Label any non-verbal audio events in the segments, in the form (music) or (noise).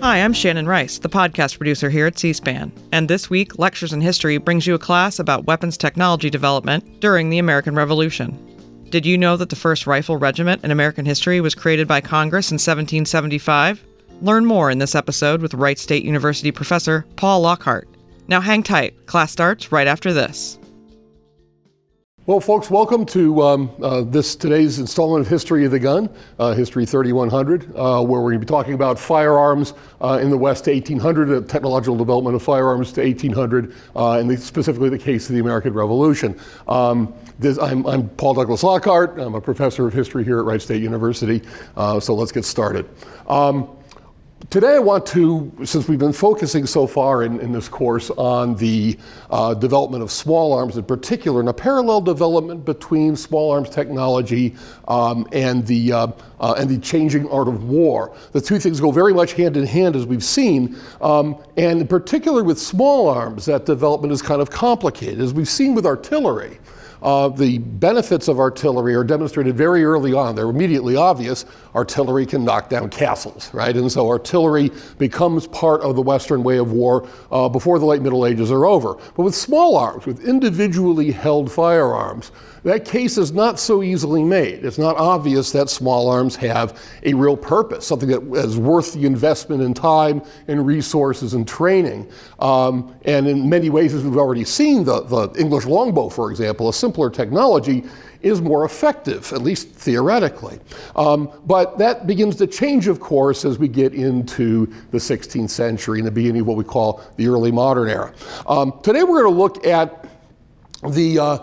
Hi, I'm Shannon Rice, the podcast producer here at C SPAN, and this week, Lectures in History brings you a class about weapons technology development during the American Revolution. Did you know that the first rifle regiment in American history was created by Congress in 1775? Learn more in this episode with Wright State University professor Paul Lockhart. Now hang tight, class starts right after this. Well, folks, welcome to um, uh, this today's installment of History of the Gun, uh, History 3100, uh, where we're going to be talking about firearms uh, in the West to 1800, the technological development of firearms to 1800, uh, and the, specifically the case of the American Revolution. Um, this, I'm, I'm, Paul Douglas Lockhart. I'm a professor of history here at Wright State University. Uh, so let's get started. Um, Today, I want to, since we've been focusing so far in, in this course on the uh, development of small arms in particular, and a parallel development between small arms technology um, and, the, uh, uh, and the changing art of war. The two things go very much hand in hand, as we've seen, um, and in particular with small arms, that development is kind of complicated, as we've seen with artillery. Uh, the benefits of artillery are demonstrated very early on. They're immediately obvious. Artillery can knock down castles, right? And so artillery becomes part of the Western way of war uh, before the late Middle Ages are over. But with small arms, with individually held firearms, that case is not so easily made. It's not obvious that small arms have a real purpose, something that is worth the investment in time and resources and training. Um, and in many ways, as we've already seen, the, the English longbow, for example, a simpler technology, is more effective, at least theoretically. Um, but that begins to change, of course, as we get into the 16th century and the beginning of what we call the early modern era. Um, today, we're going to look at the uh,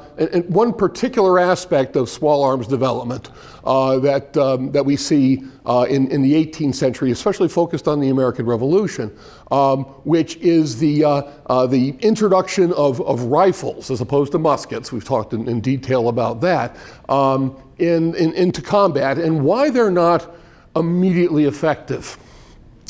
one particular aspect of small arms development uh, that um, that we see uh, in in the 18th century, especially focused on the American Revolution, um, which is the uh, uh, the introduction of, of rifles as opposed to muskets. We've talked in, in detail about that um, in, in into combat and why they're not immediately effective.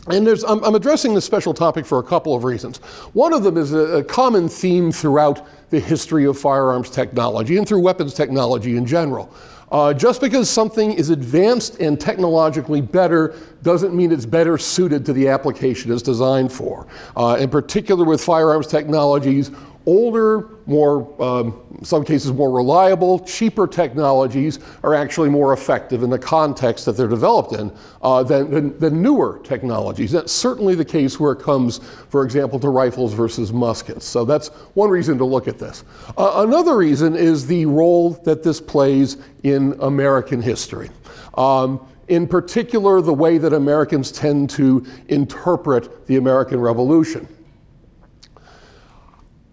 And I'm, I'm, addressing this special topic for a couple of reasons. One of them is a, a common theme throughout the history of firearms technology and through weapons technology in general. Uh, just because something is advanced and technologically better doesn't mean it's better suited to the application it's designed for. Uh, in particular, with firearms technologies, older, more, um, some cases more reliable, cheaper technologies are actually more effective in the context that they're developed in uh, than, than, than, newer technologies. That's certainly the case where it comes, for example, to rifles versus muskets. So that's one reason to look at this. Uh, another reason is the role that this plays in American history. Um, in particular, the way that Americans tend to interpret the American Revolution.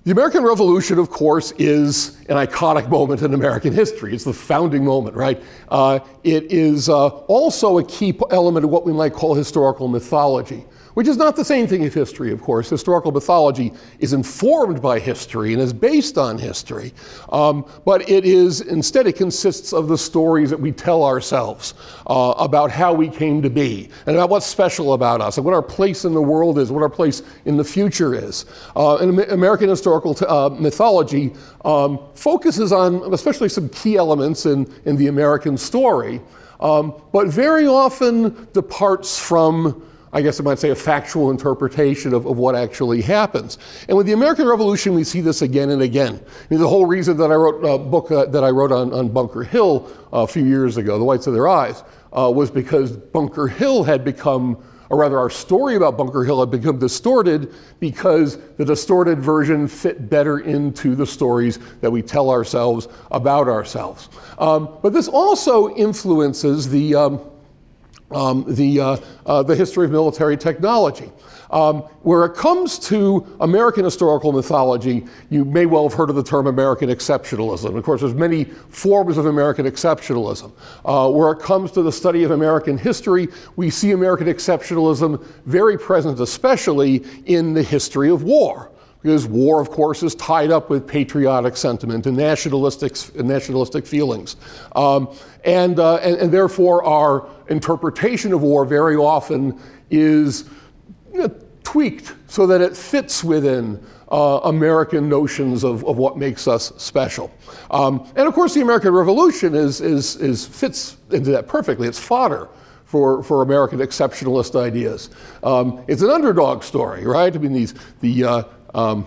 The American Revolution, of course, is an iconic moment in American history. It's the founding moment, right? Uh, it is uh, also a key element of what we might call historical mythology which is not the same thing as history, of course. Historical mythology is informed by history and is based on history, um, but it is instead it consists of the stories that we tell ourselves uh, about how we came to be and about what's special about us and what our place in the world is, what our place in the future is. Uh, and American historical t- uh, mythology um, focuses on especially some key elements in, in the American story, um, but very often departs from I guess I might say, a factual interpretation of, of what actually happens. And with the American Revolution, we see this again and again. I mean, the whole reason that I wrote a book uh, that I wrote on, on Bunker Hill uh, a few years ago, The Whites of Their Eyes, uh, was because Bunker Hill had become, or rather, our story about Bunker Hill had become distorted because the distorted version fit better into the stories that we tell ourselves about ourselves. Um, but this also influences the um, um, the, uh, uh, the history of military technology. Um, where it comes to American historical mythology, you may well have heard of the term American exceptionalism. Of course, there's many forms of American exceptionalism. Uh, where it comes to the study of American history, we see American exceptionalism very present, especially in the history of war because war, of course, is tied up with patriotic sentiment and nationalistic, nationalistic feelings. Um, and, uh, and, and, therefore, our interpretation of war very often is you know, tweaked so that it fits within uh, American notions of, of what makes us special. Um, and of course, the American Revolution is, is, is fits into that perfectly. It's fodder for, for American exceptionalist ideas. Um, it's an underdog story, right? I mean, these, the, uh, um,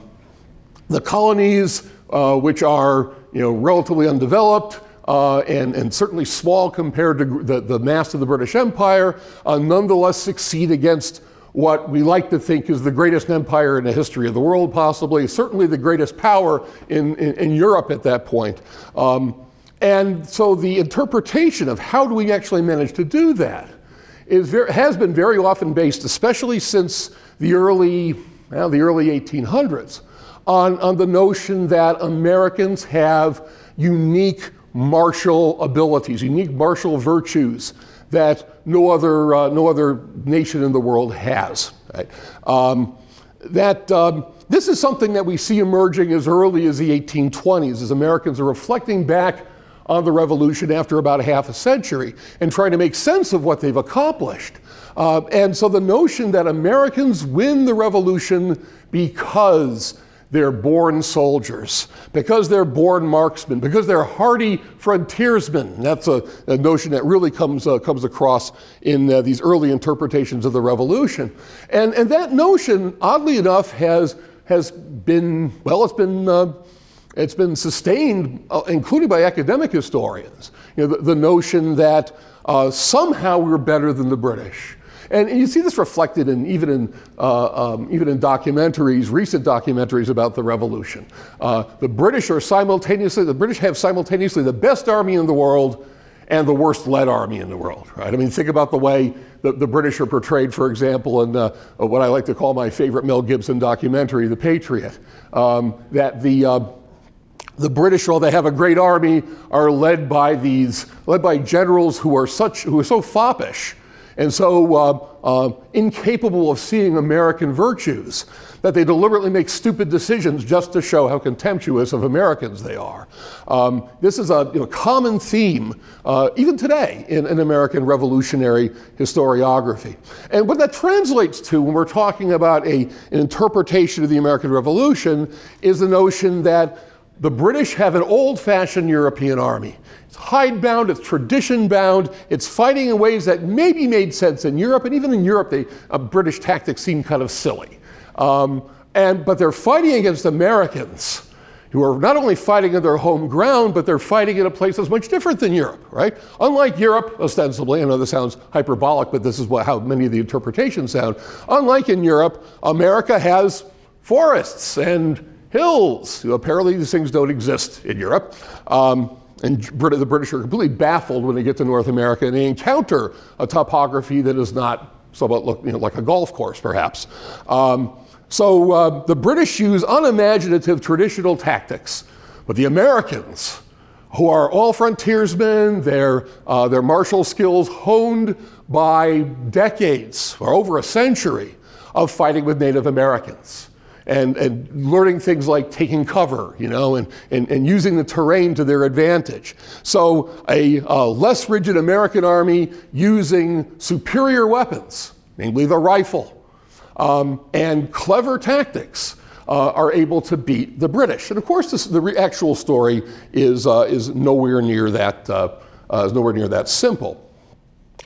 the colonies, uh, which are you know, relatively undeveloped, uh, and, and, certainly small compared to the, the mass of the British Empire, uh, nonetheless succeed against what we like to think is the greatest empire in the history of the world, possibly, certainly the greatest power in, in, in Europe at that point. Um, and so the interpretation of how do we actually manage to do that is very, has been very often based, especially since the early, well, the early 1800s, on, on the notion that Americans have unique martial abilities, unique martial virtues that no other, uh, no other nation in the world has. Right? Um, that um, this is something that we see emerging as early as the 1820s, as Americans are reflecting back on the revolution after about a half a century and trying to make sense of what they've accomplished. Uh, and so the notion that Americans win the revolution because they're born soldiers, because they're born marksmen, because they're hardy frontiersmen. That's a, a notion that really comes, uh, comes across in uh, these early interpretations of the revolution. And, and that notion, oddly enough, has, has been, well, it's been uh, it's been sustained, uh, including by academic historians, you know, the, the notion that uh, somehow we're better than the British. And, you see this reflected in even in uh, um, even in documentaries, recent documentaries about the revolution. Uh, the British are simultaneously the British have simultaneously the best army in the world and the worst led army in the world. Right? I mean, think about the way the, the British are portrayed, for example, in uh, what I like to call my favorite Mel Gibson documentary, The Patriot. Um, that the uh, the British, while they have a great army, are led by these, led by generals who are such, who are so foppish and so uh, uh, incapable of seeing American virtues that they deliberately make stupid decisions just to show how contemptuous of Americans they are. Um, this is a you know, common theme, uh, even today, in, in, American revolutionary historiography. And what that translates to when we're talking about a, an interpretation of the American Revolution is the notion that the British have an old fashioned European army. It's hidebound, it's tradition bound, it's fighting in ways that maybe made sense in Europe, and even in Europe, they, uh, British tactics seem kind of silly. Um, and, but they're fighting against Americans who are not only fighting in their home ground, but they're fighting in a place that's much different than Europe, right? Unlike Europe, ostensibly, I know this sounds hyperbolic, but this is what, how many of the interpretations sound. Unlike in Europe, America has forests and hills. Apparently, these things don't exist in Europe. Um, and the British are completely baffled when they get to North America and they encounter a topography that is not somewhat look, you know, like a golf course, perhaps. Um, so uh, the British use unimaginative traditional tactics, but the Americans, who are all frontiersmen, their, uh, their martial skills honed by decades or over a century of fighting with Native Americans and, and learning things like taking cover, you know, and, and, and using the terrain to their advantage. So a uh, less rigid American army using superior weapons, namely the rifle, um, and clever tactics. Uh, are able to beat the British, and of course, this, the re- actual story is uh, is nowhere near that uh, uh, is nowhere near that simple.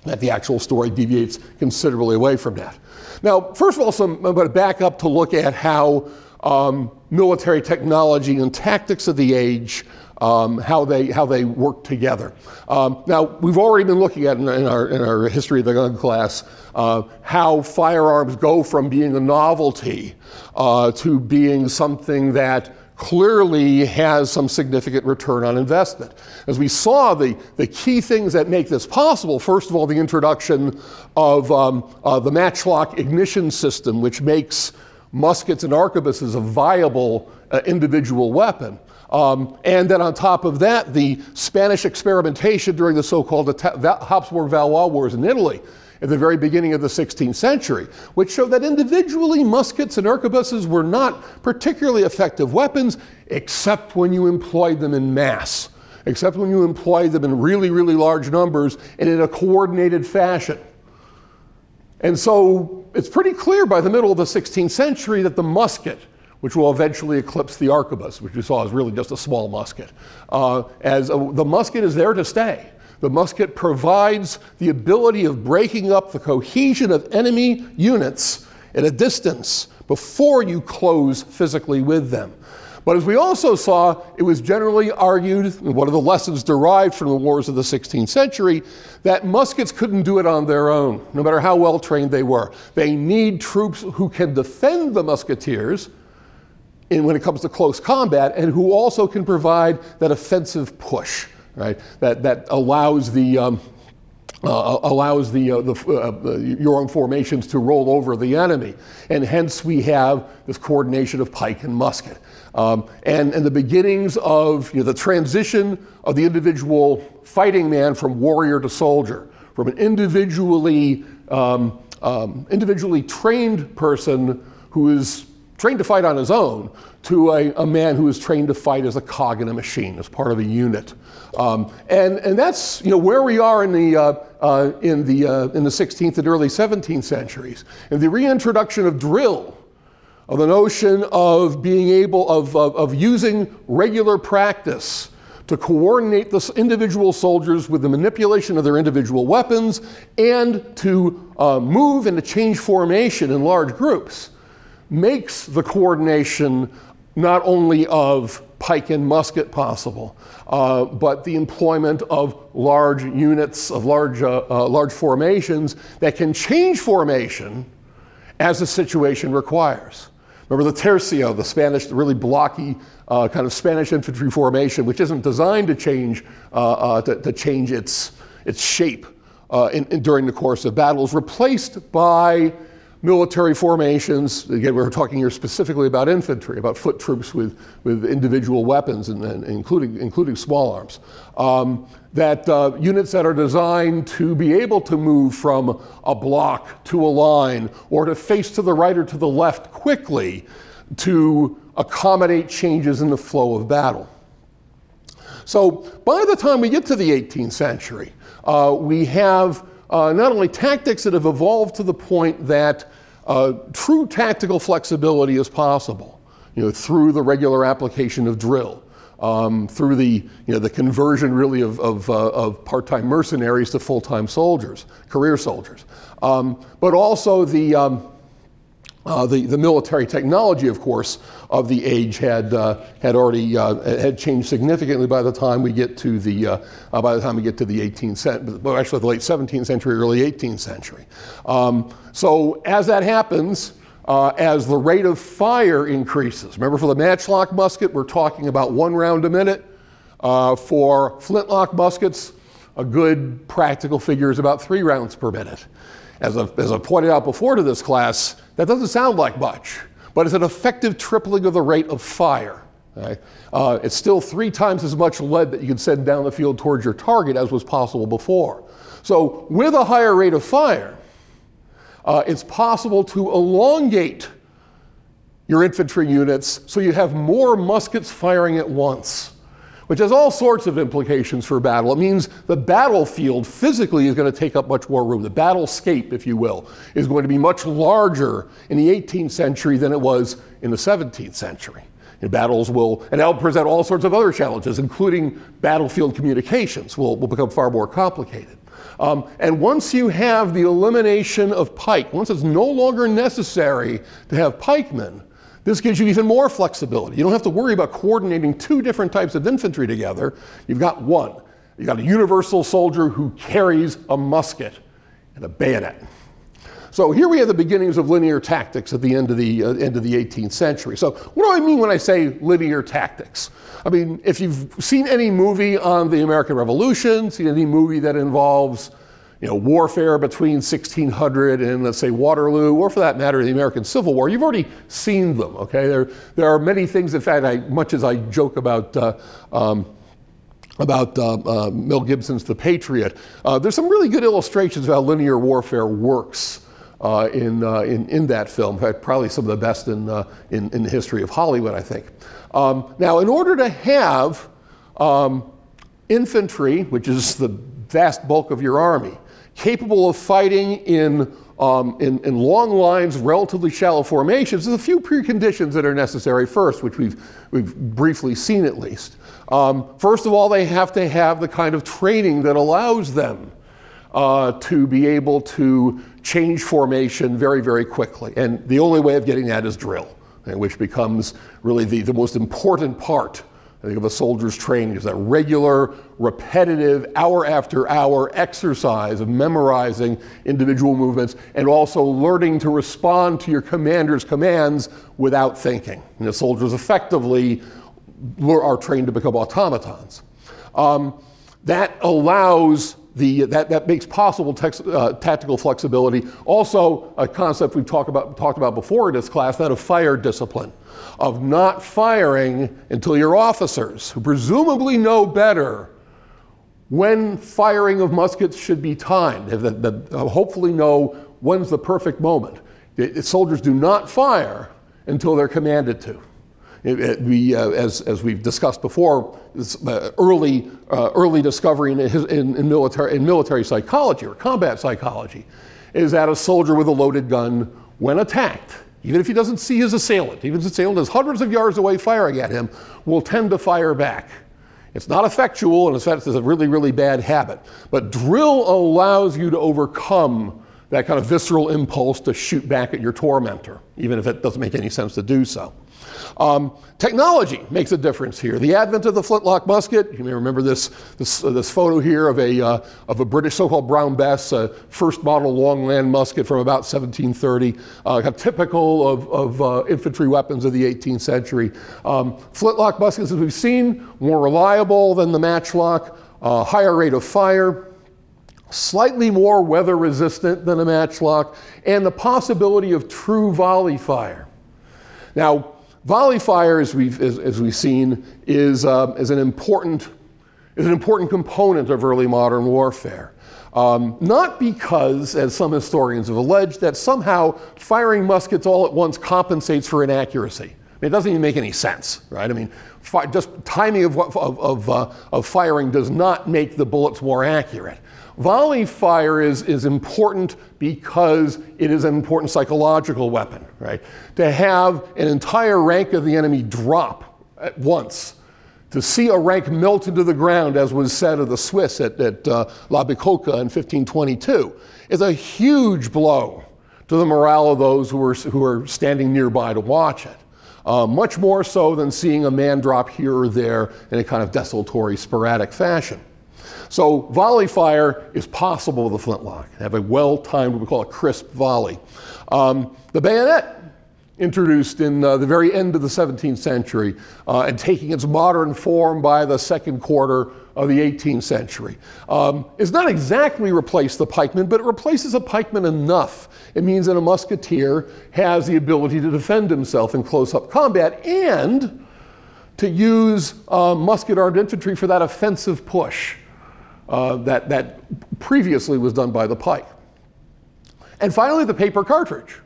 That the actual story deviates considerably away from that. Now, first of all, some, I'm going to back up to look at how um, military technology and tactics of the age, um, how, they, how they work together. Um, now, we've already been looking at in, in, our, in our history of the gun class uh, how firearms go from being a novelty uh, to being something that clearly has some significant return on investment. As we saw, the, the key things that make this possible first of all, the introduction of um, uh, the matchlock ignition system, which makes muskets and arquebuses a viable uh, individual weapon. Um, and then on top of that, the Spanish experimentation during the so called Habsburg Valois Wars in Italy at the very beginning of the 16th century, which showed that individually muskets and arquebuses were not particularly effective weapons, except when you employed them in mass, except when you employed them in really, really large numbers and in a coordinated fashion. And so it's pretty clear by the middle of the 16th century that the musket, which will eventually eclipse the arquebus, which we saw is really just a small musket, uh, as a, the musket is there to stay. The musket provides the ability of breaking up the cohesion of enemy units at a distance before you close physically with them. But as we also saw, it was generally argued, one of the lessons derived from the wars of the 16th century, that muskets couldn't do it on their own, no matter how well trained they were. They need troops who can defend the musketeers in, when it comes to close combat and who also can provide that offensive push, right? That, that allows the, um, uh, allows the, uh, the, uh, your own formations to roll over the enemy. And hence we have this coordination of pike and musket. Um, and, and the beginnings of you know, the transition of the individual fighting man from warrior to soldier, from an individually, um, um, individually trained person who is trained to fight on his own to a, a, man who is trained to fight as a cog in a machine, as part of a unit. Um, and, and that's you know, where we are in the, uh, uh, in, the, uh, in the 16th and early 17th centuries. And the reintroduction of drill, of the notion of being able, of, of, of using regular practice to coordinate the individual soldiers with the manipulation of their individual weapons and to uh, move and to change formation in large groups makes the coordination not only of pike and musket possible, uh, but the employment of large units, of large, uh, uh, large formations that can change formation as the situation requires. Remember the tercio, the Spanish, the really blocky uh, kind of Spanish infantry formation, which isn't designed to change, uh, uh, to, to, change its, its shape in, in, during the course of battles, replaced by military formations. Again, we are talking here specifically about infantry, about foot troops with, with individual weapons, and, and including, including small arms. Um, that uh, units that are designed to be able to move from a block to a line or to face to the right or to the left quickly to accommodate changes in the flow of battle. So by the time we get to the 18th century, uh, we have uh, not only tactics that have evolved to the point that uh, true tactical flexibility is possible, you know, through the regular application of drill, um, through the, you know, the conversion really of, of, uh, of part-time mercenaries to full-time soldiers, career soldiers, um, but also the, um, uh, the, the military technology, of course, of the age had, uh, had already uh, had changed significantly by the time we get to the, uh, uh, by the time we get to the 18th century, well, actually the late 17th century, early 18th century. Um, so as that happens, as the rate of fire increases, remember for the matchlock musket, we're talking about one round a minute. for flintlock muskets, a good practical figure is about three rounds per minute. As I've, as I've pointed out before to this class, that doesn't sound like much, but it's an effective tripling of the rate of fire. Okay? Uh, it's still three times as much lead that you can send down the field towards your target as was possible before. So, with a higher rate of fire, uh, it's possible to elongate your infantry units so you have more muskets firing at once which has all sorts of implications for battle. It means the battlefield physically is going to take up much more room. The battlescape, if you will, is going to be much larger in the 18th century than it was in the 17th century. And battles will, and that'll present all sorts of other challenges, including battlefield communications will, will become far more complicated. Um, and once you have the elimination of pike, once it's no longer necessary to have pikemen, this gives you even more flexibility. You don't have to worry about coordinating two different types of infantry together. You've got one. You've got a universal soldier who carries a musket and a bayonet. So here we have the beginnings of linear tactics at the end of the uh, end of the 18th century. So what do I mean when I say linear tactics? I mean if you've seen any movie on the American Revolution, seen any movie that involves you know, warfare between 1600 and let's say Waterloo, or for that matter, the American Civil War, you've already seen them. Okay, there there are many things. In fact, I, much as I joke about. Uh, um, about uh, uh, Mel Gibson's The Patriot. Uh, there's some really good illustrations of how linear warfare works uh, in, uh, in, in, that film. Probably some of the best in, in, in, the history of Hollywood, I think. Um, now, in order to have um, infantry, which is the vast bulk of your army, capable of fighting in, um, in, in, long lines, relatively shallow formations, there's a few preconditions that are necessary first, which we've, we've briefly seen at least. Um, first of all, they have to have the kind of training that allows them uh, to be able to change formation very, very quickly. And the only way of getting that is drill, which becomes really the, the most important part I think of a soldier's training is that regular, repetitive, hour after hour exercise of memorizing individual movements and also learning to respond to your commander's commands without thinking. And the soldiers effectively are trained to become automatons. Um, that allows the, that, that makes possible tex, uh, tactical flexibility. Also, a concept we've talked about, talked about before in this class, that of fire discipline, of not firing until your officers, who presumably know better when firing of muskets should be timed, that, that uh, hopefully know when's the perfect moment. soldiers do not fire until they're commanded to. It, it, we, uh, as, as we've discussed before, uh, early, uh, early discovery in, in, in, military, in military psychology or combat psychology is that a soldier with a loaded gun, when attacked, even if he doesn't see his assailant, even if his assailant is hundreds of yards away firing at him, will tend to fire back. It's not effectual, and in fact, it's a really, really bad habit. But drill allows you to overcome that kind of visceral impulse to shoot back at your tormentor, even if it doesn't make any sense to do so. Um, technology makes a difference here. The advent of the flintlock musket, you may remember this, this, uh, this photo here of a, uh, of a British so-called Brown Bess, uh, first model longland musket from about 1730, uh, typical of, of uh, infantry weapons of the 18th century. Um, flintlock muskets, as we've seen, more reliable than the matchlock, uh, higher rate of fire, slightly more weather resistant than a matchlock, and the possibility of true volley fire. Now, Volley fire, as we've, as, as we've seen, is, uh, is, an important, is an important component of early modern warfare. Um, not because, as some historians have alleged, that somehow firing muskets all at once compensates for inaccuracy. I mean, it doesn't even make any sense, right? I mean, fi- just timing of, of, of, uh, of firing does not make the bullets more accurate. Volley fire is, is important because it is an important psychological weapon, right? To have an entire rank of the enemy drop at once, to see a rank melt into the ground, as was said of the Swiss at, at uh, La Bicocca in 1522, is a huge blow to the morale of those who are, who are standing nearby to watch it. Uh, much more so than seeing a man drop here or there in a kind of desultory, sporadic fashion. So volley fire is possible with a flintlock. Have a well-timed, what we call a crisp volley. Um, the bayonet, introduced in uh, the very end of the 17th century uh, and taking its modern form by the second quarter of the 18th century. Um, not exactly replaced the pikeman, but it replaces a pikeman enough. It means that a musketeer has the ability to defend himself in close up combat and to use uh, musket armed infantry for that offensive push uh, that, that previously was done by the pike. And finally, the paper cartridge,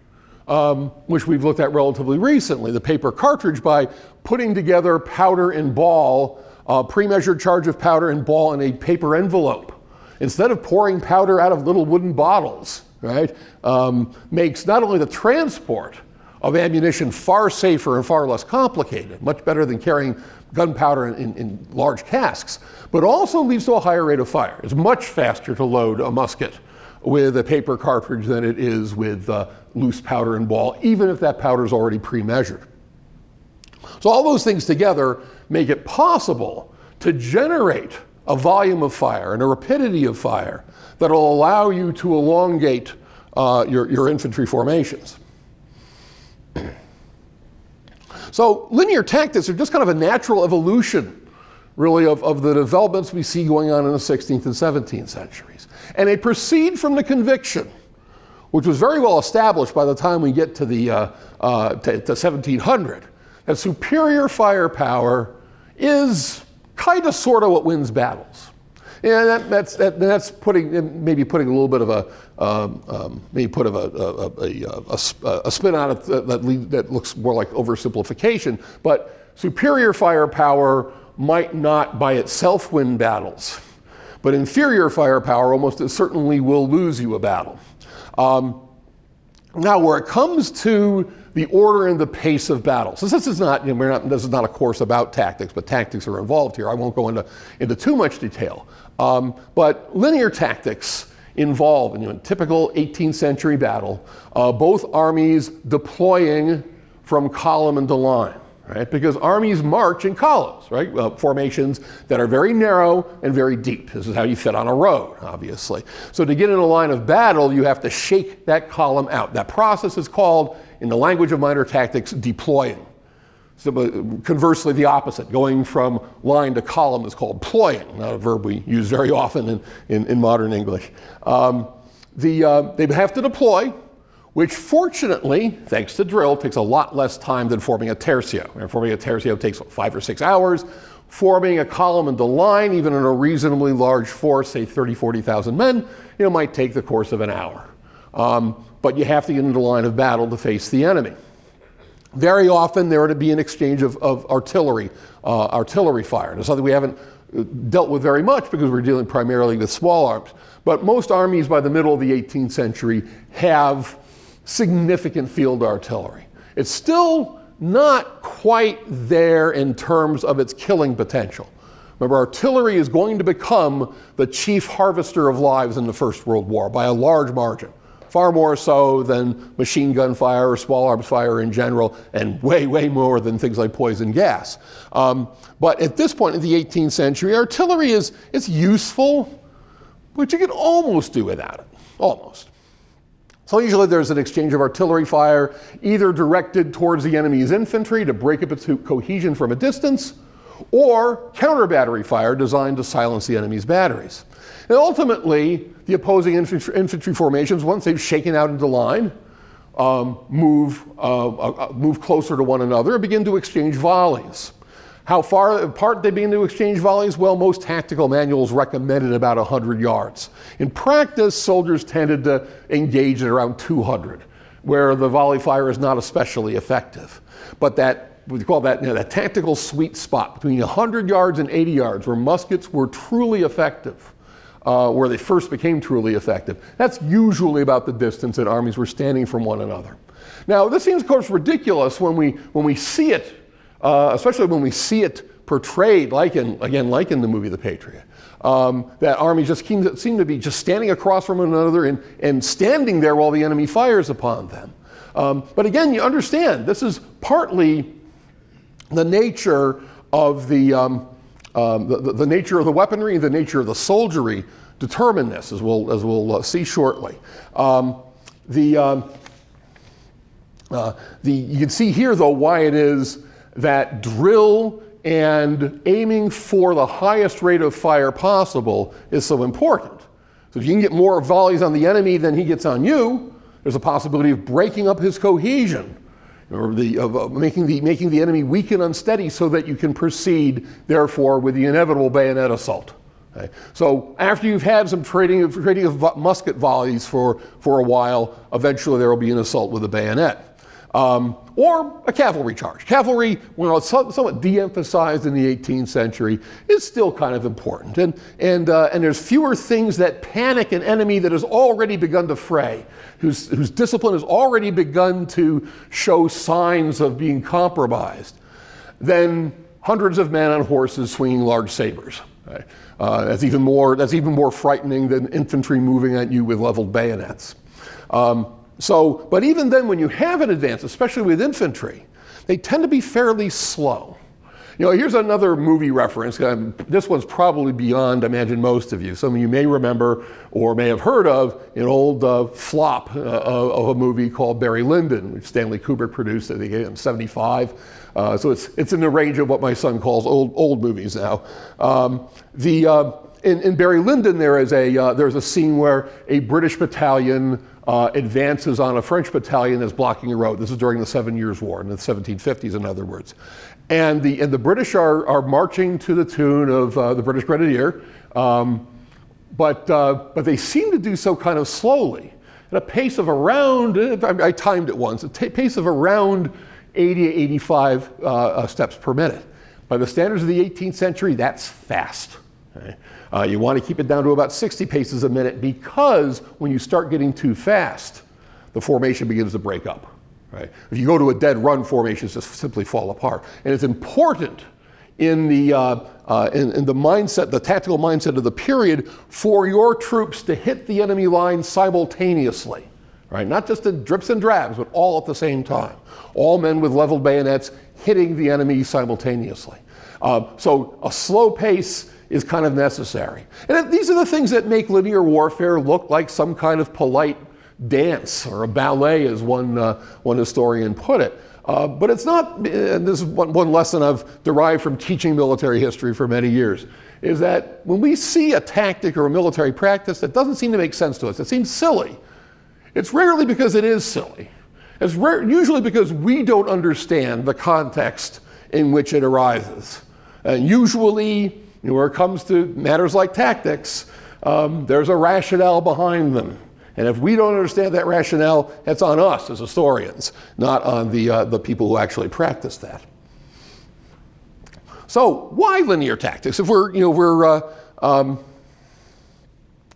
um, which we've looked at relatively recently. The paper cartridge by putting together powder and ball, uh, pre-measured charge of powder and ball in a paper envelope. Instead of pouring powder out of little wooden bottles, right, um, makes not only the transport of ammunition far safer and far less complicated, much better than carrying gunpowder in, in, large casks, but also leads to a higher rate of fire. It's much faster to load a musket with a paper cartridge than it is with uh, loose powder and ball, even if that powder is already pre measured. So, all those things together make it possible to generate a volume of fire and a rapidity of fire that will allow you to elongate uh, your, your infantry formations. (clears throat) So linear tactics are just kind of a natural evolution, really, of, of the developments we see going on in the 16th and 17th centuries. And they proceed from the conviction, which was very well established by the time we get to the uh, uh, to, to 1700, that superior firepower is kind of sort of what wins battles. Yeah, that, that's, that, that's putting, maybe putting a little bit of a, um, um, maybe put a, a, a, a, spin on it that, that, that looks more like oversimplification, but superior firepower might not by itself win battles. but inferior firepower almost certainly will lose you a battle. Um, now, where it comes to the order and the pace of battle, so this is not, you know, not, this is not a course about tactics, but tactics are involved here. I won't go into, into too much detail. Um, but linear tactics involve, in know, typical 18th century battle, uh, both armies deploying from column into line right? Because armies march in columns, right? Uh, formations that are very narrow and very deep. This is how you fit on a road, obviously. So to get in a line of battle, you have to shake that column out. That process is called, in the language of minor tactics, deploying. So, conversely, the opposite, going from line to column is called ploying, not a verb we use very often in, in, in modern English. Um, the, uh, they have to deploy, which fortunately, thanks to drill, takes a lot less time than forming a tercio. And forming a tercio takes five or six hours. Forming a column into line, even in a reasonably large force, say 30, 40,000 men, you know, might take the course of an hour. Um, but you have to get into line of battle to face the enemy. Very often there to be an exchange of, of artillery, uh, artillery fire. It's something we haven't uh, dealt with very much because we're dealing primarily with small arms. But most armies by the middle of the 18th century have significant field artillery. It's still not quite there in terms of its killing potential. Remember, artillery is going to become the chief harvester of lives in the First World War by a large margin, far more so than machine gun fire or small arms fire in general, and way, way more than things like poison gas. Um, but at this point in the 18th century, artillery is it's useful, but you can almost do without it, almost. So usually there's an exchange of artillery fire, either directed towards the enemy's infantry to break up its cohesion from a distance, or counter battery fire designed to silence the enemy's batteries. And ultimately, the opposing infantry, infantry formations, once they've shaken out into line, um, move, uh, uh, move closer to one another and begin to exchange volleys. How far apart they begin to exchange volleys? Well, most tactical manuals recommended about 100 yards. In practice, soldiers tended to engage at around 200, where the volley fire is not especially effective. But that we call that you know, that tactical sweet spot between 100 yards and 80 yards, where muskets were truly effective, uh, where they first became truly effective. That's usually about the distance that armies were standing from one another. Now, this seems, of course, ridiculous when we when we see it uh, especially when we see it portrayed, like in, again, like in the movie The Patriot. Um, that armies just seem to, seem to, be just standing across from one another and, and standing there while the enemy fires upon them. Um, but again, you understand, this is partly the nature of the, um, um the, the, nature of the weaponry, the nature of the soldiery determine this, as we'll, as we'll uh, see shortly. Um, the, um, uh, the, you can see here, though, why it is that drill and aiming for the highest rate of fire possible is so important. So if you can get more volleys on the enemy than he gets on you, there's a possibility of breaking up his cohesion, or the, of making, the, making the enemy weak and unsteady so that you can proceed, therefore, with the inevitable bayonet assault. Okay. So after you've had some trading of, trading of musket volleys for, for a while, eventually there will be an assault with a bayonet um, or a cavalry charge. Cavalry, it's somewhat de-emphasized in the 18th century, is still kind of important. And, and, uh, and there's fewer things that panic an enemy that has already begun to fray, whose, whose discipline has already begun to show signs of being compromised, than hundreds of men on horses swinging large sabers. Right? Uh, that's, even more, that's even more frightening than infantry moving at you with leveled bayonets. Um, so, but even then, when you have an advance, especially with infantry, they tend to be fairly slow. You know, here's another movie reference. This one's probably beyond, I imagine, most of you. Some of you may remember or may have heard of an old uh, flop uh, of a movie called Barry Lyndon, which Stanley Kubrick produced, I think, in 75. Uh, so it's, it's in the range of what my son calls old, old movies now. Um, the, uh, in, in, Barry Lyndon, there is a, uh, there's a scene where a British battalion uh, advances on a French battalion that's blocking a road. This is during the Seven Years' War, in the 1750s, in other words. And the, and the British are, are marching to the tune of uh, the British Grenadier, um, but, uh, but they seem to do so kind of slowly, at a pace of around, I, I timed it once, a t- pace of around 80 to 85 uh, uh, steps per minute. By the standards of the 18th century, that's fast. Okay? Uh, you want to keep it down to about 60 paces a minute because when you start getting too fast, the formation begins to break up. Right? If you go to a dead run, formations just simply fall apart. And it's important in the, uh, uh, in, in, the mindset, the tactical mindset of the period, for your troops to hit the enemy line simultaneously. Right? Not just in drips and drabs, but all at the same time. All men with leveled bayonets hitting the enemy simultaneously. Uh, so a slow pace is kind of necessary. And these are the things that make linear warfare look like some kind of polite dance or a ballet, as one, uh, one historian put it. Uh, but it's not, and this is one, one lesson I've derived from teaching military history for many years, is that when we see a tactic or a military practice that doesn't seem to make sense to us, it seems silly, it's rarely because it is silly. It's rare, usually because we don't understand the context in which it arises. And usually, where it comes to matters like tactics, um, there's a rationale behind them. And if we don't understand that rationale, that's on us as historians, not on the, uh, the people who actually practice that. So, why linear tactics? If we're, you know, we're, uh, um,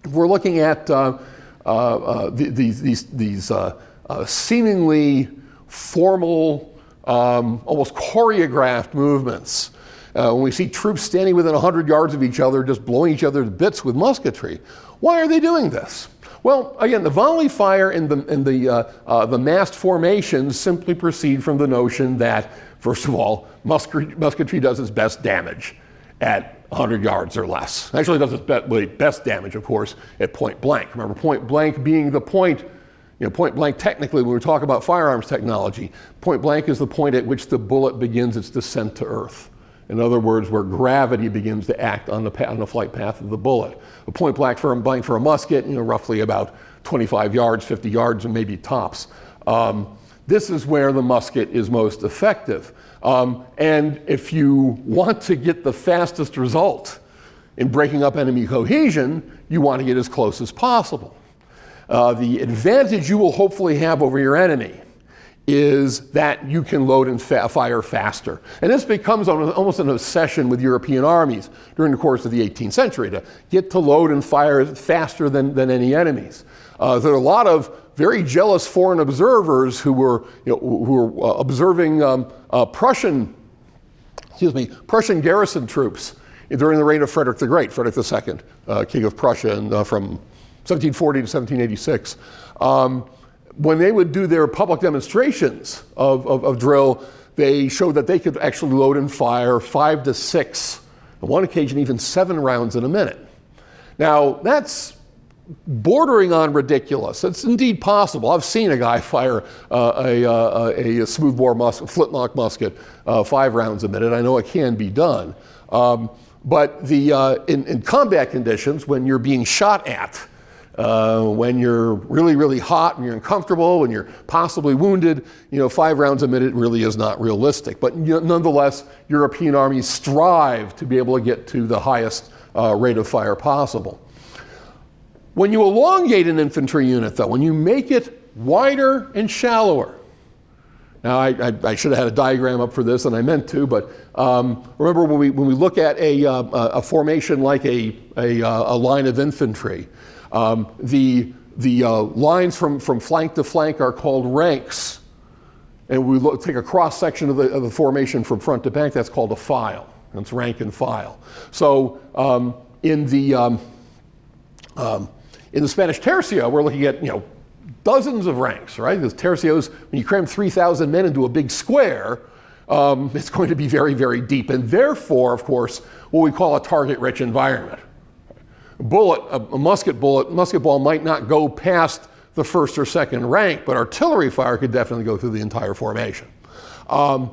if we're looking at uh, uh, uh these, these, these uh, seemingly formal, um, almost choreographed movements, when we see troops standing within 100 yards of each other, just blowing each other to bits with musketry, why are they doing this? Well, again, the volley fire and the, and the, uh, uh, the massed formations simply proceed from the notion that, first of all, musketry, does its best damage at 100 yards or less. Actually, does its be- best damage, of course, at point blank. Remember, point blank being the point, you know, point blank technically, when we talk about firearms technology, point blank is the point at which the bullet begins its descent to earth. In other words, where gravity begins to act on the, on the flight path of the bullet. A point blank for, for a musket, you know, roughly about 25 yards, 50 yards, and maybe tops. Um, this is where the musket is most effective. Um, and if you want to get the fastest result in breaking up enemy cohesion, you want to get as close as possible. Uh, the advantage you will hopefully have over your enemy is that you can load and fa- fire faster. And this becomes almost an obsession with European armies during the course of the 18th century to get to load and fire faster than, than any enemies. Uh, there are a lot of very jealous foreign observers who were, you know, who were uh, observing um, uh, Prussian, excuse me, Prussian garrison troops during the reign of Frederick the Great, Frederick II, uh, King of Prussia, and, uh, from 1740 to 1786. Um, when they would do their public demonstrations of, of, of, drill, they showed that they could actually load and fire five to six, on one occasion, even seven rounds in a minute. Now, that's bordering on ridiculous. It's indeed possible. I've seen a guy fire uh, a, uh, a, a, smoothbore mus- flintlock musket uh, five rounds a minute. I know it can be done. Um, but the, uh, in, in combat conditions, when you're being shot at, uh, when you're really, really hot and you're uncomfortable and you're possibly wounded, you know, five rounds a minute really is not realistic. But you know, nonetheless, European armies strive to be able to get to the highest uh, rate of fire possible. When you elongate an infantry unit, though, when you make it wider and shallower, now, I, I, I, should have had a diagram up for this, and I meant to, but um, remember when we, when we look at a, uh, a formation like a, a, uh, a line of infantry, um, the the uh, lines from, from flank to flank are called ranks. And we look, take a cross section of the, of the formation from front to back, that's called a file. That's rank and file. So um, in, the, um, um, in the Spanish tercio, we're looking at you know, dozens of ranks, right? Because tercios, when you cram 3,000 men into a big square, um, it's going to be very, very deep. And therefore, of course, what we call a target rich environment bullet, a, musket bullet, musket ball might not go past the first or second rank, but artillery fire could definitely go through the entire formation. Um,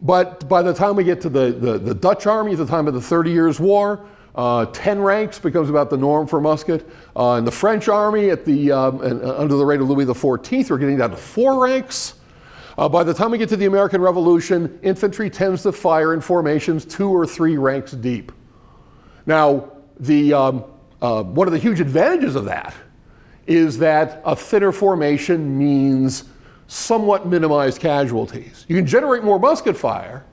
but by the time we get to the, the, the, Dutch army, at the time of the Thirty Years' War, uh, 10 ranks becomes about the norm for musket. Uh, in the French army, at the, um, and, uh, under the reign of Louis XIV, we're getting down to four ranks. Uh, by the time we get to the American Revolution, infantry tends to fire in formations two or three ranks deep. Now, the, um, uh, one of the huge advantages of that is that a thinner formation means somewhat minimized casualties. You can generate more musket fire,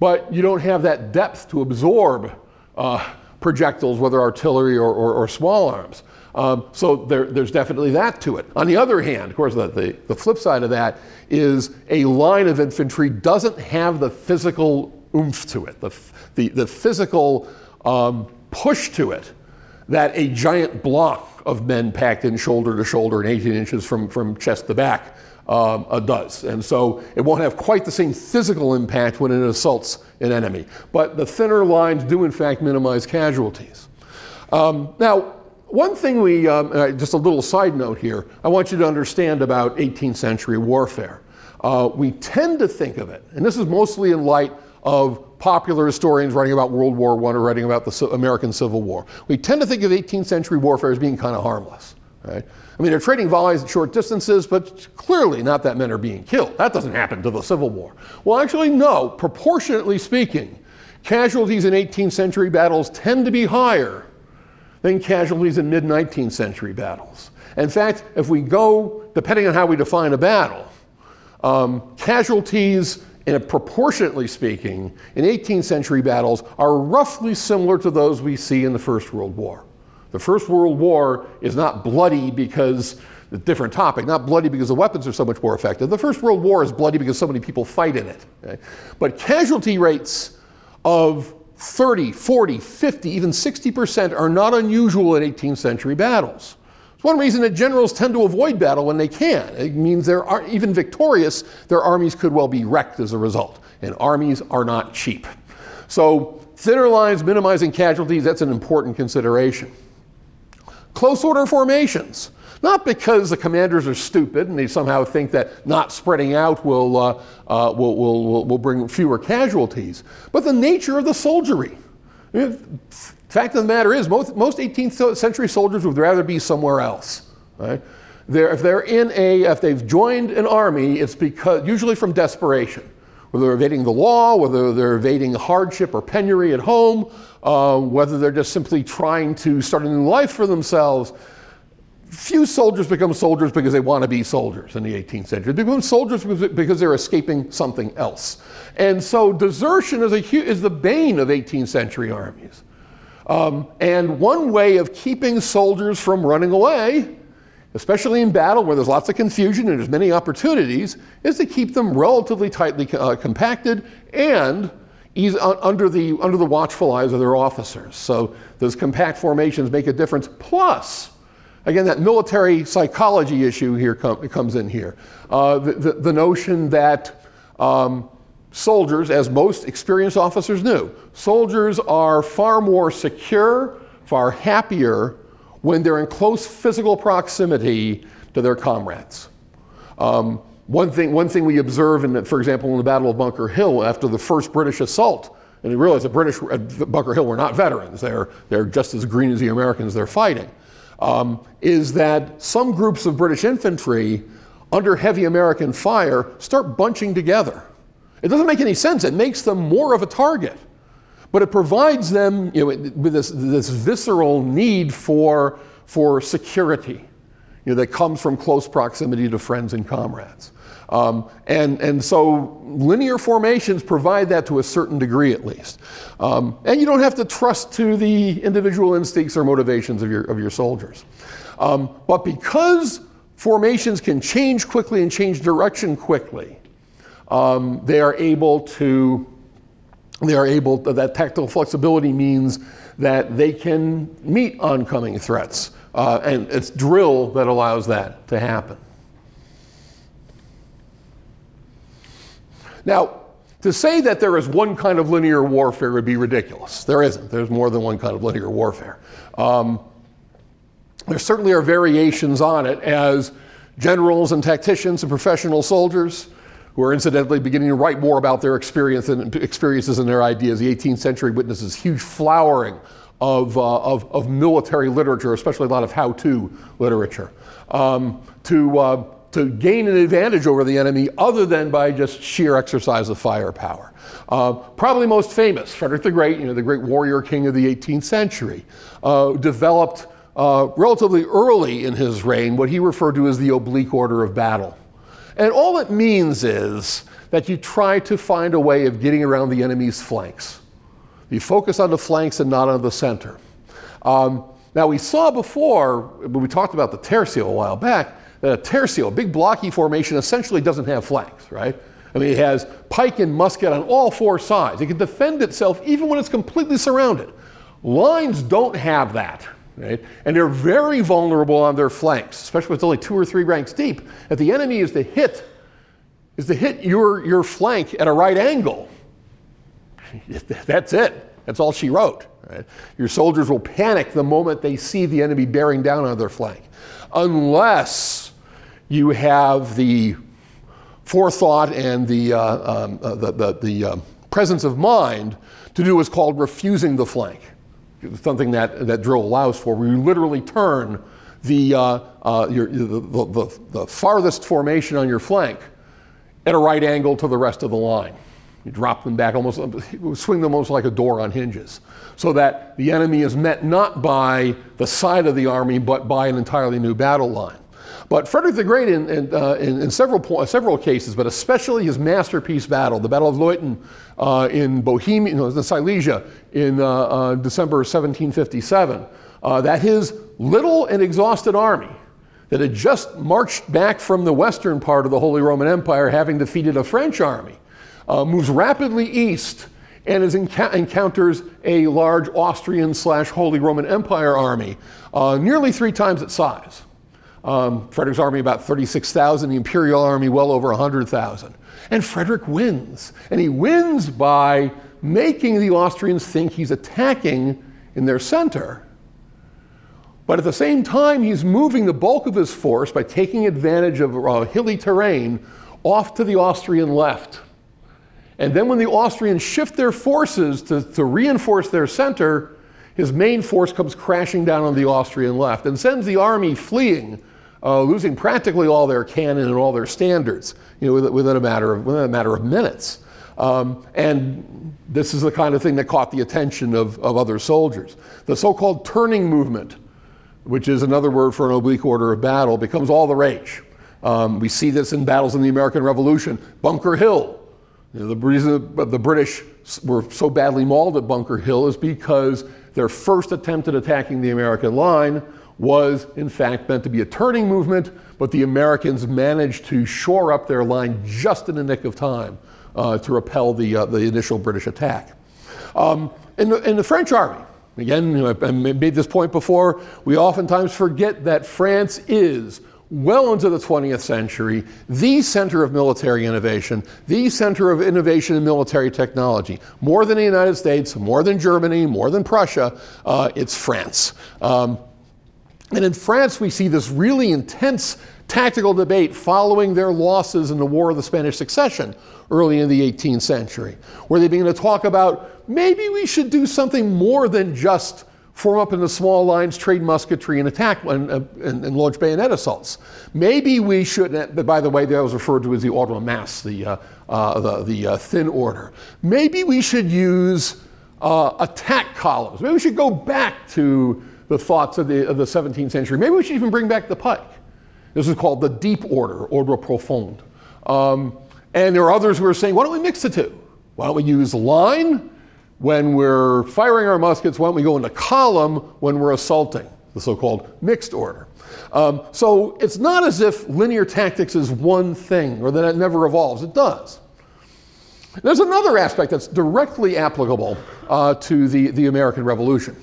but you don't have that depth to absorb uh, projectiles, whether artillery or, or, or small arms. Um, so there, there's definitely that to it. On the other hand, of course, the, the, the, flip side of that is a line of infantry doesn't have the physical oomph to it, the, the, the physical um, push to it that a giant block of men packed in shoulder to shoulder and 18 inches from, from chest to back um, uh, does. And so it won't have quite the same physical impact when it assaults an enemy. But the thinner lines do, in fact, minimize casualties. Um, now, one thing we, um, just a little side note here, I want you to understand about 18th century warfare. Uh, we tend to think of it, and this is mostly in light of popular historians writing about World War I or writing about the American Civil War. We tend to think of 18th century warfare as being kind of harmless. Right? I mean, they're trading volleys at short distances, but clearly not that men are being killed. That doesn't happen to the Civil War. Well, actually, no. Proportionately speaking, casualties in 18th century battles tend to be higher than casualties in mid 19th century battles. In fact, if we go, depending on how we define a battle, um, casualties in a proportionately speaking, in 18th century battles are roughly similar to those we see in the First World War. The First World War is not bloody because, a different topic, not bloody because the weapons are so much more effective. The First World War is bloody because so many people fight in it. Okay? But casualty rates of 30, 40, 50, even 60% are not unusual in 18th century battles. It's one reason that generals tend to avoid battle when they can. It means they're even victorious, their armies could well be wrecked as a result. And armies are not cheap. So, thinner lines minimizing casualties, that's an important consideration. Close order formations. Not because the commanders are stupid and they somehow think that not spreading out will, uh, uh, will, will, will, bring fewer casualties, but the nature of the soldiery. Fact of the matter is, most, most 18th century soldiers would rather be somewhere else. Right? They're, if they're in a, if they've joined an army, it's because usually from desperation, whether they're evading the law, whether they're evading hardship or penury at home, uh, whether they're just simply trying to start a new life for themselves. Few soldiers become soldiers because they want to be soldiers in the 18th century. They become soldiers because they're escaping something else. And so desertion is, a, is the bane of 18th century armies. Um, and one way of keeping soldiers from running away, especially in battle where there's lots of confusion and there's many opportunities, is to keep them relatively tightly uh, compacted and uh, under, the, under the watchful eyes of their officers. So those compact formations make a difference. Plus, again, that military psychology issue here com- comes in here. Uh, the, the, the, notion that um, soldiers, as most experienced officers knew, soldiers are far more secure, far happier when they're in close physical proximity to their comrades. Um, one thing, one thing we observe, in, for example, in the Battle of Bunker Hill after the first British assault, and you realize the British at Bunker Hill were not veterans, they're, they're just as green as the Americans they're fighting, um, is that some groups of British infantry, under heavy American fire, start bunching together. It doesn't make any sense. It makes them more of a target. But it provides them you know, with this, this visceral need for, for security you know, that comes from close proximity to friends and comrades. Um, and, and so linear formations provide that to a certain degree at least. Um, and you don't have to trust to the individual instincts or motivations of your, of your soldiers. Um, but because formations can change quickly and change direction quickly, um, they are able to, they are able, to, that tactical flexibility means that they can meet oncoming threats. Uh, and it's drill that allows that to happen. Now, to say that there is one kind of linear warfare would be ridiculous. There isn't. There's more than one kind of linear warfare. Um, there certainly are variations on it as generals and tacticians and professional soldiers who are incidentally beginning to write more about their experience and experiences and their ideas. The 18th century witnesses huge flowering of, uh, of, of, military literature, especially a lot of how-to literature, um, to, uh, to gain an advantage over the enemy other than by just sheer exercise of firepower. Uh, probably most famous, Frederick the Great, you know, the great warrior king of the 18th century, uh, developed uh, relatively early in his reign what he referred to as the oblique order of battle. And all it means is that you try to find a way of getting around the enemy's flanks. You focus on the flanks and not on the center. Um, now, we saw before, when we talked about the tercio a while back, Uh, a tercio, a big blocky formation, essentially doesn't have flanks, right? I mean, it has pike and musket on all four sides. It can defend itself even when it's completely surrounded. Lines don't have that, right? And they're very vulnerable on their flanks, especially when it's only two or three ranks deep. If the enemy is to hit, is to hit your, your flank at a right angle, (laughs) that's it. That's all she wrote. Right? Your soldiers will panic the moment they see the enemy bearing down on their flank, unless you have the forethought and the, uh, um, uh, the, the, the uh, presence of mind to do what's called refusing the flank. Something that, that drill allows for, where you literally turn the, uh, uh, your, the, the, the farthest formation on your flank at a right angle to the rest of the line. You drop them back almost, (laughs) swing them almost like a door on hinges, so that the enemy is met not by the side of the army, but by an entirely new battle line. But Frederick the Great, in, in, uh, in, in several, several cases, but especially his masterpiece battle, the Battle of Leuthen uh, in Bohemia, no, in Silesia in uh, uh December 1757, uh, that his little and exhausted army that had just marched back from the western part of the Holy Roman Empire, having defeated a French army, moves rapidly east and is enca- encounters a large Austrian slash Holy Roman Empire army, uh, nearly three times its size. Um, Frederick's army about 36,000, the imperial army well over 100,000. And Frederick wins. And he wins by making the Austrians think he's attacking in their center. But at the same time, he's moving the bulk of his force by taking advantage of uh, hilly terrain off to the Austrian left. And then when the Austrians shift their forces to, to reinforce their center, his main force comes crashing down on the Austrian left and sends the army fleeing, uh, losing practically all their cannon and all their standards you know, within, a matter of, within a matter of minutes. Um, and this is the kind of thing that caught the attention of, of other soldiers. The so called turning movement, which is another word for an oblique order of battle, becomes all the rage. Um, we see this in battles in the American Revolution. Bunker Hill, you know, the reason the British were so badly mauled at Bunker Hill is because their first attempt at attacking the American line was, in fact, meant to be a turning movement, but the Americans managed to shore up their line just in the nick of time uh, to repel the, uh, the initial British attack. Um, in, the, in the French army, again, I made this point before, we oftentimes forget that France is well into the 20th century, the center of military innovation, the center of innovation in military technology. More than the United States, more than Germany, more than Prussia, uh, it's France. Um, and in France, we see this really intense tactical debate following their losses in the War of the Spanish Succession early in the 18th century, where they begin to talk about maybe we should do something more than just form up into small lines, trade musketry, and attack and, uh, and, and launch bayonet assaults. Maybe we should, by the way, that was referred to as the ordre mince, the, uh, uh, the, the uh, thin order. Maybe we should use uh, attack columns. Maybe we should go back to the thoughts of the, of the 17th century. Maybe we should even bring back the pike. This is called the deep order, ordre profond. Um, and there are others who are saying, why don't we mix the two? Why don't we use line? when we're firing our muskets, why don't we go into column when we're assaulting, the so called mixed order. Um, so it's not as if linear tactics is one thing or that it never evolves. It does. There's another aspect that's directly applicable uh, to the, the American Revolution.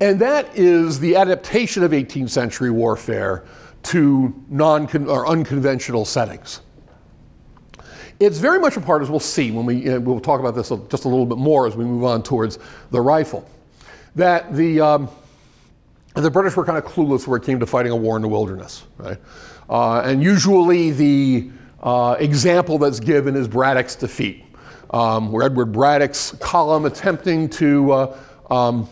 And that is the adaptation of 18th century warfare to non or unconventional settings. It's very much a part, as we'll see when we we'll talk about this just a little bit more as we move on towards the rifle, that the um, the British were kind of clueless where it came to fighting a war in the wilderness, right? Uh, and usually the uh, example that's given is Braddock's defeat, um, where Edward Braddock's column attempting to uh, um,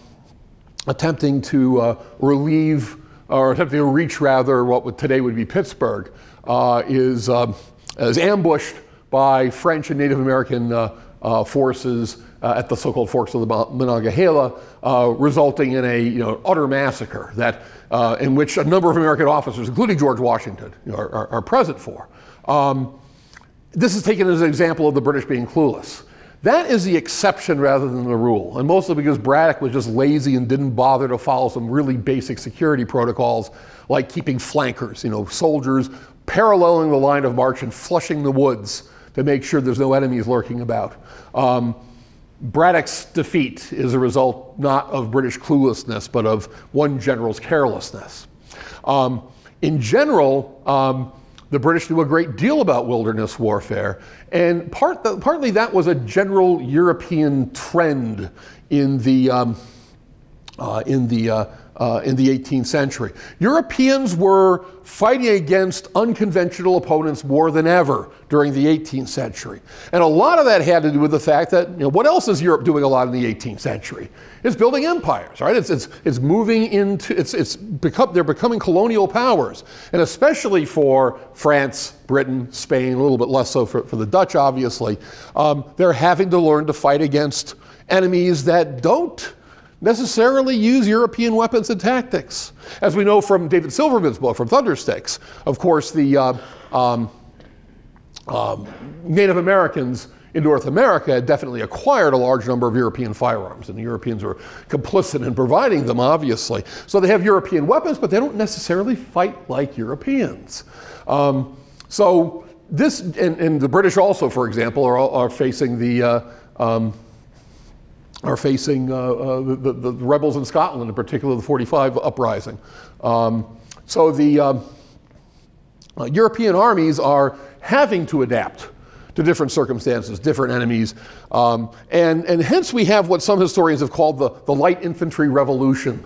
attempting to uh, relieve or attempting to reach rather what today would be Pittsburgh uh, is um, is ambushed by French and Native American uh, uh, forces uh, at the so-called forks of the Monongahela, resulting in a you know, utter massacre that, in which a number of American officers, including George Washington, you know, are, are, are, present for. Um, this is taken as an example of the British being clueless. That is the exception rather than the rule, and mostly because Braddock was just lazy and didn't bother to follow some really basic security protocols like keeping flankers, you know, soldiers paralleling the line of march and flushing the woods to make sure there's no enemies lurking about. Um, Braddock's defeat is a result not of British cluelessness, but of one general's carelessness. Um, in general, um, the British knew a great deal about wilderness warfare, and part the, partly that was a general European trend in the, um, uh, in the uh, in the 18th century. Europeans were fighting against unconventional opponents more than ever during the 18th century. And a lot of that had to do with the fact that, you know, what else is Europe doing a lot in the 18th century? It's building empires, right? It's, it's, it's moving into, it's, it's become, they're becoming colonial powers. And especially for France, Britain, Spain, a little bit less so for, for the Dutch, obviously, um, they're having to learn to fight against enemies that don't necessarily use European weapons and tactics. As we know from David Silverman's book, from Thundersticks, of course, the uh, um, um, Native Americans in North America definitely acquired a large number of European firearms, and the Europeans were complicit in providing them, obviously. So they have European weapons, but they don't necessarily fight like Europeans. Um, so this, and, and, the British also, for example, are, are facing the uh, um, are facing uh, uh, the, the, rebels in Scotland, in particular the 45 uprising. Um, so the um, uh, European armies are having to adapt to different circumstances, different enemies. Um, and, and hence we have what some historians have called the, the light infantry revolution,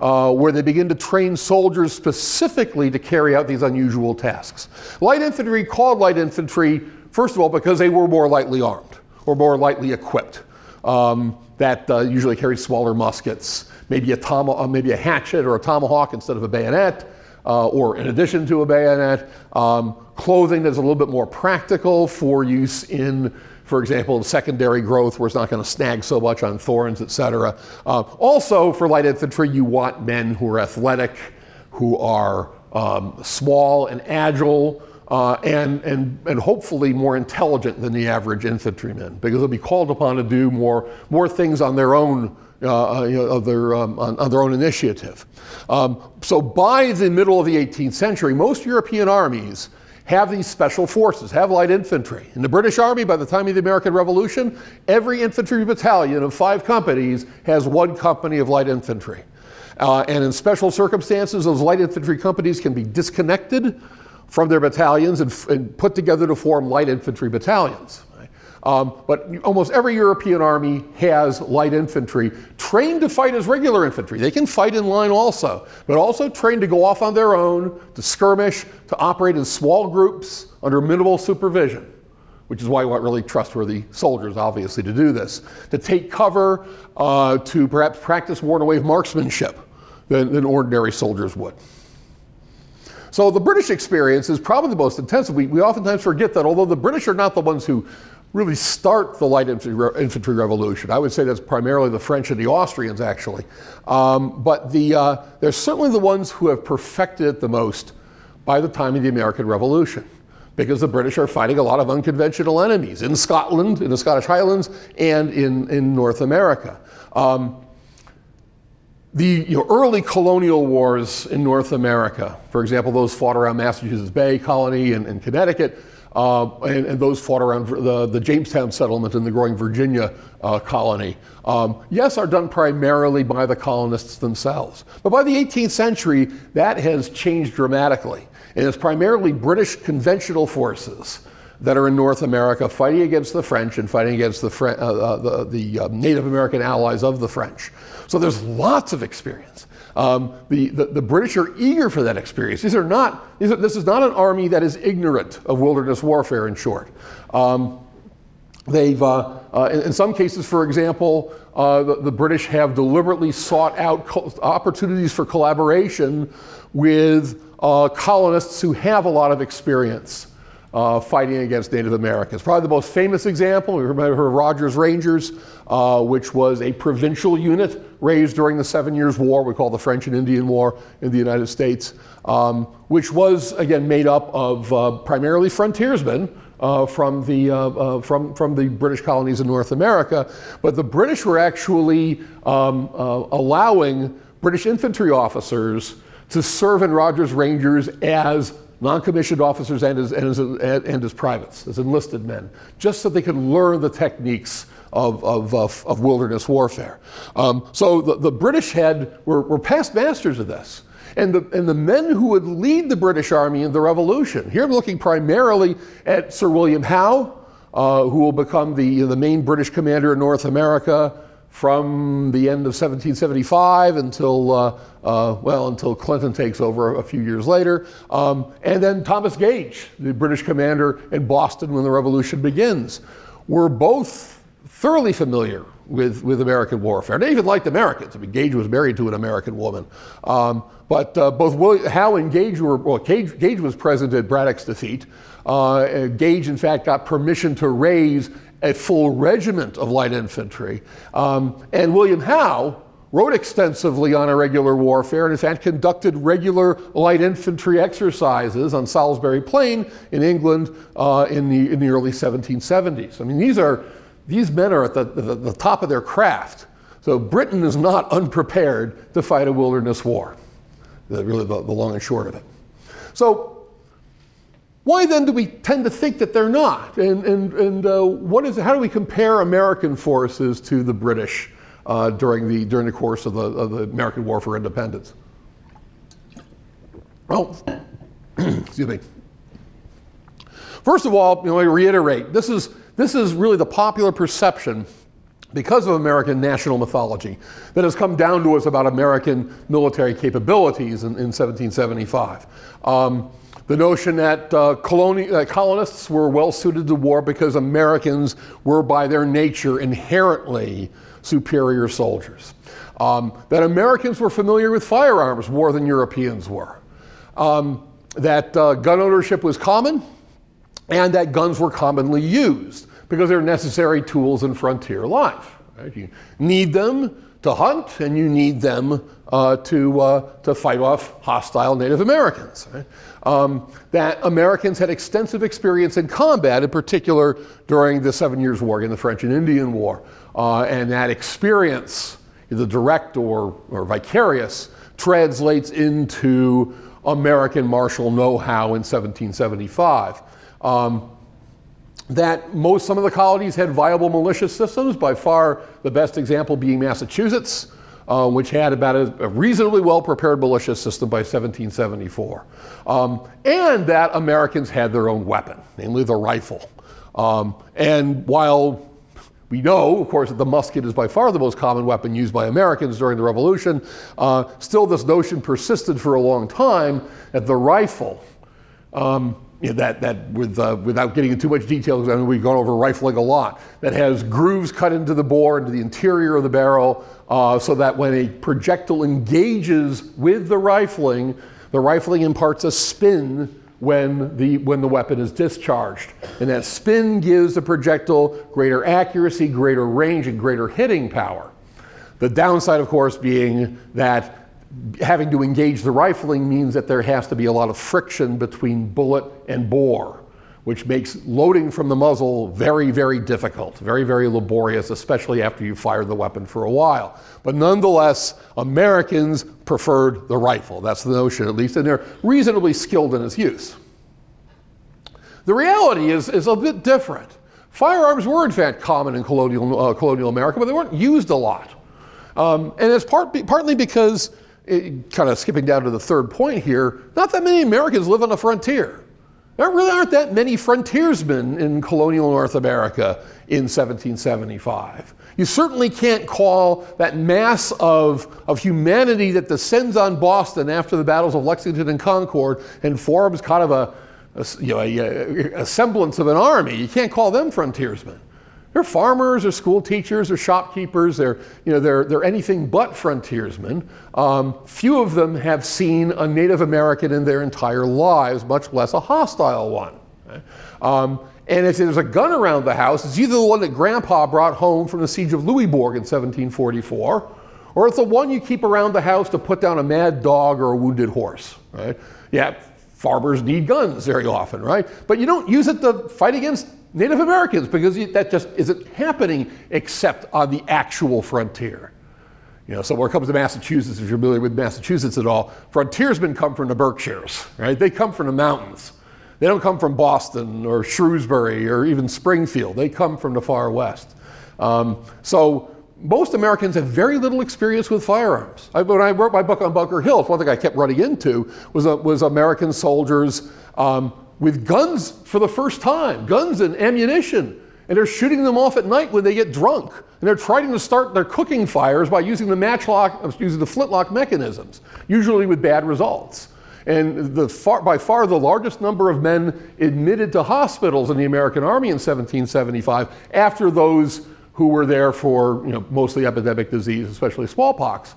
uh, where they begin to train soldiers specifically to carry out these unusual tasks. Light infantry called light infantry, first of all, because they were more lightly armed or more lightly equipped um, that uh, usually carried smaller muskets, maybe a, tom- uh, maybe a hatchet or a tomahawk instead of a bayonet, uh, or in addition to a bayonet. Um, clothing that's a little bit more practical for use in, for example, secondary growth where it's not going to snag so much on thorns, etc. Uh, also, for light infantry, you want men who are athletic, who are um, small and agile, uh, and, and, and hopefully more intelligent than the average infantryman because they'll be called upon to do more, more things on their own uh, uh you know, their, um, on, on, their own initiative. Um, so by the middle of the 18th century, most European armies have these special forces, have light infantry. In the British Army, by the time of the American Revolution, every infantry battalion of five companies has one company of light infantry. Uh, and in special circumstances, those light infantry companies can be disconnected from their battalions and, and put together to form light infantry battalions. Um, but almost every European army has light infantry trained to fight as regular infantry. They can fight in line also, but also trained to go off on their own, to skirmish, to operate in small groups under minimal supervision, which is why you want really trustworthy soldiers, obviously, to do this. To take cover, uh, to perhaps practice more in a way of marksmanship than, than ordinary soldiers would. So the British experience is probably the most intensive. We, we oftentimes forget that although the British are not the ones who really start the light infantry, revolution, I would say that's primarily the French and the Austrians actually. Um, but the, uh, they're certainly the ones who have perfected it the most by the time of the American Revolution because the British are fighting a lot of unconventional enemies in Scotland, in the Scottish Highlands, and in, in North America. Um, the you know, early colonial wars in North America, for example, those fought around Massachusetts Bay Colony and, and Connecticut, uh, and, and, those fought around the, the, Jamestown settlement in the growing Virginia uh, colony, um, yes, are done primarily by the colonists themselves. But by the 18th century, that has changed dramatically. And it's primarily British conventional forces that are in North America fighting against the French and fighting against the, uh, uh, the, the uh, Native American allies of the French. So there's lots of experience. Um, the, the, the, British are eager for that experience. These are not, these are, this is not an army that is ignorant of wilderness warfare, in short. Um, they've, uh, uh, in, in, some cases, for example, uh, the, the, British have deliberately sought out co- opportunities for collaboration with uh, colonists who have a lot of experience uh, fighting against Native Americans. Probably the most famous example, we remember Rogers Rangers, uh, which was a provincial unit raised during the Seven Years' War, we call the French and Indian War in the United States, um, which was, again, made up of uh, primarily frontiersmen uh, from, the, uh, uh, from, from the British colonies in North America. But the British were actually um, allowing British infantry officers to serve in Rogers Rangers as non-commissioned officers and as, and, as, and as privates, as enlisted men, just so they could learn the techniques of, of, of, of wilderness warfare. Um, so the, the British had, were, were past masters of this. And the, and the men who would lead the British Army in the Revolution, here I'm looking primarily at Sir William Howe, uh, who will become the, the main British commander in North America from the end of 1775 until, uh, uh, well, until Clinton takes over a few years later. Um, and then Thomas Gage, the British commander in Boston when the revolution begins, were both thoroughly familiar with, with American warfare. They even liked Americans. I mean, Gage was married to an American woman. Um, but uh, both William, Howe and Gage were, well, Gage, Gage was present at Braddock's defeat. Uh, Gage, in fact, got permission to raise a full regiment of light infantry. Um, and William Howe wrote extensively on irregular warfare and, in fact, conducted regular light infantry exercises on Salisbury Plain in England uh, in, the, in the early 1770s. I mean, these, are, these men are at the, the, the top of their craft. So Britain is not unprepared to fight a wilderness war, the, really the, the long and short of it. So why then do we tend to think that they're not? And, and, and uh, what is, how do we compare American forces to the British uh, during, the, during the course of the, of the American War for Independence? Well, (clears throat) excuse me. First of all, you know, I reiterate, this is, this is really the popular perception because of American national mythology that has come down to us about American military capabilities in, in 1775. Um, the notion that uh, coloni- uh, colonists were well suited to war because Americans were, by their nature, inherently superior soldiers. Um, that Americans were familiar with firearms more than Europeans were. Um, that uh, gun ownership was common, and that guns were commonly used because they're necessary tools in frontier life. Right? You need them to hunt, and you need them uh, to, uh, to fight off hostile Native Americans. Right? Um, that Americans had extensive experience in combat, in particular during the Seven Years' War and the French and Indian War. Uh, and that experience, either direct or, or vicarious, translates into American martial know how in 1775. Um, that most some of the colonies had viable militia systems, by far the best example being Massachusetts, uh, which had about a, a, reasonably well prepared militia system by 1774. Um, and that Americans had their own weapon, namely the rifle. Um, and while we know, of course, that the musket is by far the most common weapon used by Americans during the Revolution. Uh, still, this notion persisted for a long time that the rifle um, you know, that, that with, uh, without getting into too much detail, because I mean, we've gone over rifling a lot, that has grooves cut into the bore, into the interior of the barrel, uh, so that when a projectile engages with the rifling, the rifling imparts a spin when the, when the weapon is discharged. And that spin gives the projectile greater accuracy, greater range, and greater hitting power. The downside, of course, being that having to engage the rifling means that there has to be a lot of friction between bullet and bore, which makes loading from the muzzle very, very difficult, very, very laborious, especially after you've fired the weapon for a while. But nonetheless, Americans preferred the rifle. That's the notion, at least, and they're reasonably skilled in its use. The reality is, is a bit different. Firearms were, in fact, common in colonial, uh, colonial America, but they weren't used a lot. Um, and it's part, partly because kind of skipping down to the third point here, not that many Americans live on the frontier. There really aren't that many frontiersmen in colonial North America in 1775. You certainly can't call that mass of, of humanity that descends on Boston after the battles of Lexington and Concord and forms kind of a, a you know, a, a semblance of an army. You can't call them frontiersmen. They're farmers or school teachers or shopkeepers. They're, you know, they're, they're anything but frontiersmen. Um, few of them have seen a Native American in their entire lives, much less a hostile one. Um, and if there's a gun around the house, it's either the one that Grandpa brought home from the siege of Louisbourg in 1744, or it's the one you keep around the house to put down a mad dog or a wounded horse. Right? Yeah, farmers need guns very often, right? But you don't use it to fight against Native Americans because that just isn't happening except on the actual frontier. You know, so when it comes to Massachusetts, if you're familiar with Massachusetts at all, frontiersmen come from the Berkshires, right? They come from the mountains. They don't come from Boston or Shrewsbury or even Springfield. They come from the far west. Um, so most Americans have very little experience with firearms. I, when I wrote my book on Bunker Hill, one thing I kept running into was, uh, was American soldiers um, with guns for the first time, guns and ammunition. And they're shooting them off at night when they get drunk. And they're trying to start their cooking fires by using the matchlock, uh, using the flintlock mechanisms, usually with bad results. And the far, by far the largest number of men admitted to hospitals in the American Army in 1775 after those who were there for you know, mostly epidemic disease, especially smallpox,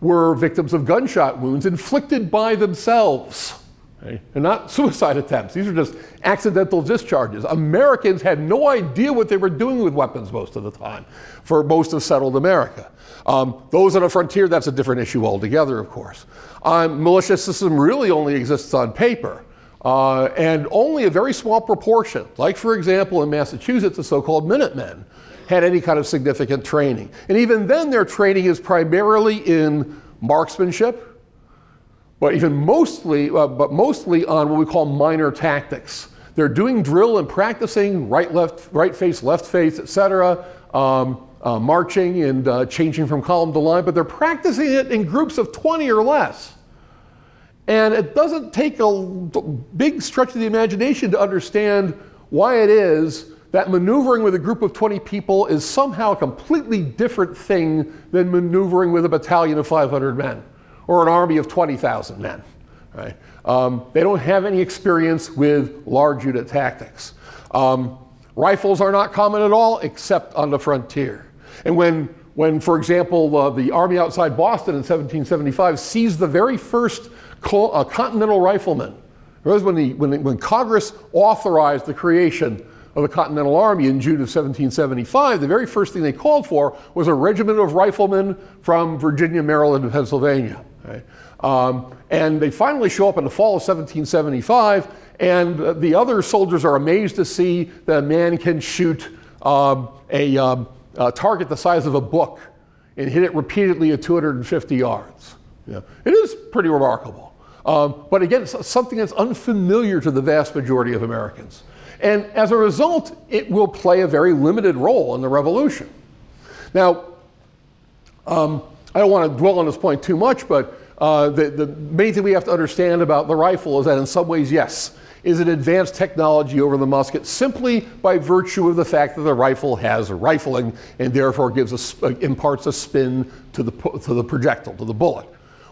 were victims of gunshot wounds inflicted by themselves. Okay? And not suicide attempts. These are just accidental discharges. Americans had no idea what they were doing with weapons most of the time for most of settled America. Um, those on the frontier, that's a different issue altogether, of course. Um, militia system really only exists on paper. Uh, and only a very small proportion, like for example in Massachusetts, the so called Minutemen, had any kind of significant training. And even then, their training is primarily in marksmanship, but even mostly, uh, but mostly on what we call minor tactics. They're doing drill and practicing right, left, right face, left face, etc. Um, uh, marching and uh, changing from column to line, but they're practicing it in groups of 20 or less. And it doesn't take a big stretch of the imagination to understand why it is that maneuvering with a group of 20 people is somehow a completely different thing than maneuvering with a battalion of 500 men or an army of 20,000 men. Right? Um, they don't have any experience with large unit tactics. Um, rifles are not common at all except on the frontier. And when, when for example, uh, the army outside Boston in 1775 seized the very first co- uh, Continental Rifleman, it was when, the, when, when Congress authorized the creation of the Continental Army in June of 1775, the very first thing they called for was a regiment of riflemen from Virginia, Maryland, and Pennsylvania. Right? Um, and they finally show up in the fall of 1775, and the other soldiers are amazed to see that a man can shoot um, a, um, a, target the size of a book and hit it repeatedly at 250 yards. Yeah. It is pretty remarkable. Um, but again, it's something that's unfamiliar to the vast majority of Americans. And as a result, it will play a very limited role in the revolution. Now, um, I don't want to dwell on this point too much, but uh, the, the main thing we have to understand about the rifle is that in some ways, yes, is an advanced technology over the musket simply by virtue of the fact that the rifle has rifling and therefore gives a, uh, imparts a spin to the, to the projectile, to the bullet.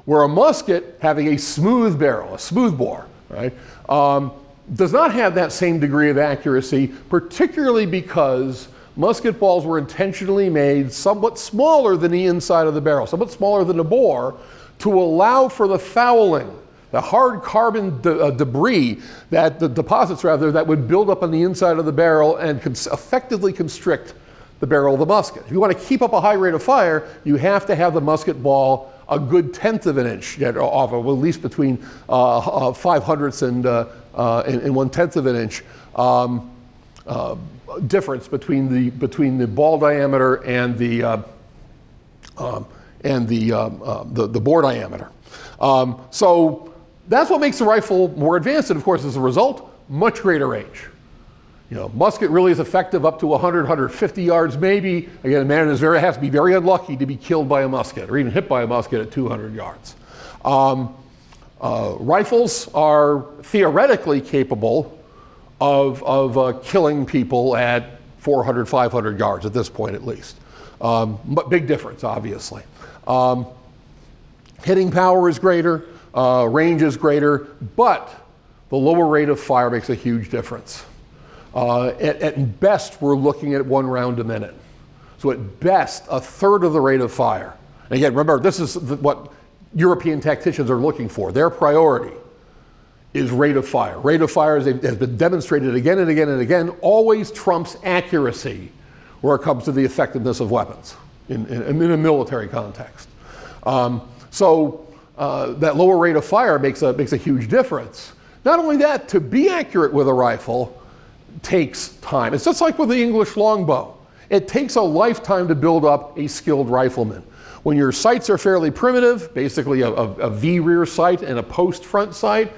Where a musket having a smooth barrel, a smooth bore, right, um, does not have that same degree of accuracy, particularly because musket balls were intentionally made somewhat smaller than the inside of the barrel, somewhat smaller than the bore, to allow for the fouling, the hard carbon de- uh, debris that the deposits rather that would build up on the inside of the barrel and cons- effectively constrict the barrel of the musket. If you want to keep up a high rate of fire, you have to have the musket ball a good tenth of an inch off, of, at least between uh, uh, five hundredths and uh, uh, and, and, one tenth of an inch um, uh, difference between the between the ball diameter and the uh, um, and the, um, uh, the, the bore diameter. Um, so that's what makes the rifle more advanced, and of course, as a result, much greater range. You know, musket really is effective up to 100, 150 yards, maybe. Again, a man is very, has to be very unlucky to be killed by a musket or even hit by a musket at 200 yards. Um, uh, rifles are theoretically capable of, of uh, killing people at 400, 500 yards at this point at least. Um, but big difference, obviously. Um, hitting power is greater, uh, range is greater, but the lower rate of fire makes a huge difference. Uh, at, at best, we're looking at one round a minute. So at best, a third of the rate of fire. And again, remember, this is what European tacticians are looking for. Their priority is rate of fire. Rate of fire, as has been demonstrated again and again and again, always trumps accuracy where it comes to the effectiveness of weapons in, in, in a military context. Um, so uh, that lower rate of fire makes a, makes a huge difference. Not only that, to be accurate with a rifle takes time. It's just like with the English longbow. It takes a lifetime to build up a skilled rifleman. When your sights are fairly primitive, basically a, a, a V rear sight and a post front sight,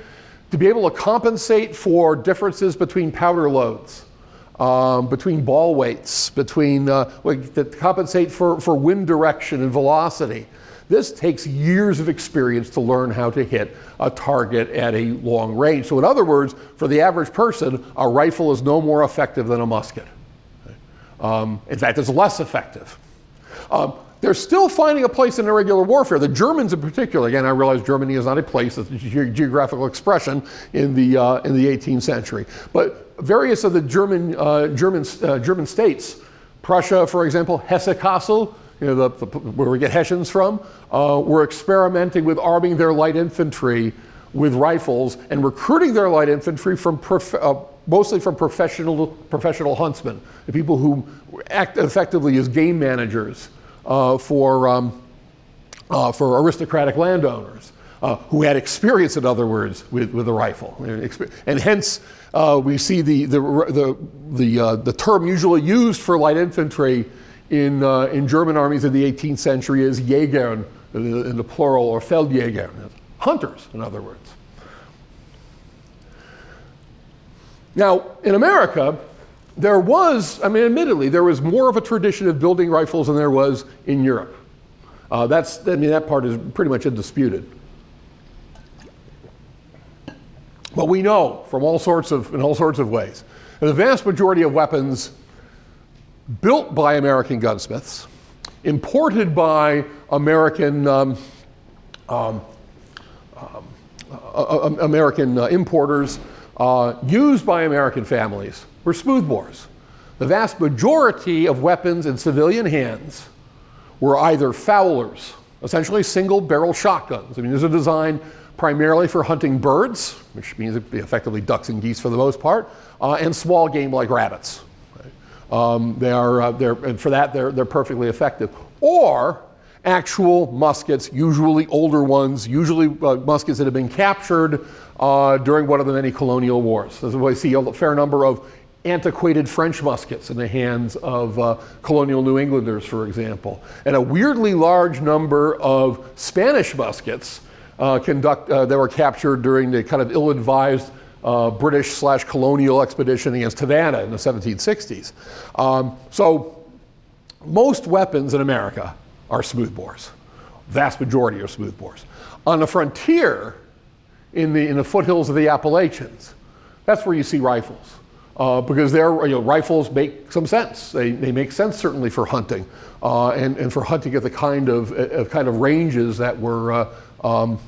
to be able to compensate for differences between powder loads, um, between ball weights, between uh, to compensate for, for wind direction and velocity. This takes years of experience to learn how to hit a target at a long range. So, in other words, for the average person, a rifle is no more effective than a musket. Um, in fact, it's less effective. Um, they're still finding a place in irregular warfare. The Germans, in particular, again, I realize Germany is not a place, it's a ge- geographical expression in the, uh, in the 18th century. But various of the German, uh, German, uh, German states, Prussia, for example, Hesse-Kassel, you know, the, the, where we get Hessians from, uh, were experimenting with arming their light infantry with rifles and recruiting their light infantry from uh, mostly from professional, professional huntsmen, the people who act effectively as game managers uh, for, um, uh, for aristocratic landowners. Uh, who had experience, in other words, with, with a rifle. And hence, uh, we see the, the, the, the, uh, the term usually used for light infantry in, uh, in German armies in the 18th century is Jägern, in the plural, or Feldjäger, hunters, in other words. Now, in America, there was, I mean, admittedly, there was more of a tradition of building rifles than there was in Europe. Uh, that's, I mean, that part is pretty much undisputed. But we know from all sorts of, in all sorts of ways, the vast majority of weapons built by American gunsmiths, imported by American um, um, um, uh, uh, American uh, importers, uh, used by American families were smoothbores. The vast majority of weapons in civilian hands were either Fowlers, essentially single barrel shotguns. I mean, these are designed primarily for hunting birds, which means effectively ducks and geese for the most part, uh, and small game like rabbits. Um, they are, uh, they're, and for that, they're, they're perfectly effective. Or actual muskets, usually older ones, usually uh, muskets that have been captured uh, during one of the many colonial wars. So we see a fair number of antiquated French muskets in the hands of uh, colonial New Englanders, for example, and a weirdly large number of Spanish muskets conduct, uh, that were captured during the kind of ill-advised uh, British slash colonial expedition against Havana in the 1760s. Um, so most weapons in America are smoothbores. Vast majority are smoothbores. On the frontier, in the, in the foothills of the Appalachians, that's where you see rifles. Uh, because their you know, rifles make some sense. They, they make sense certainly for hunting, uh, and, and for hunting at the kind of, uh, kind of ranges that were uh, um,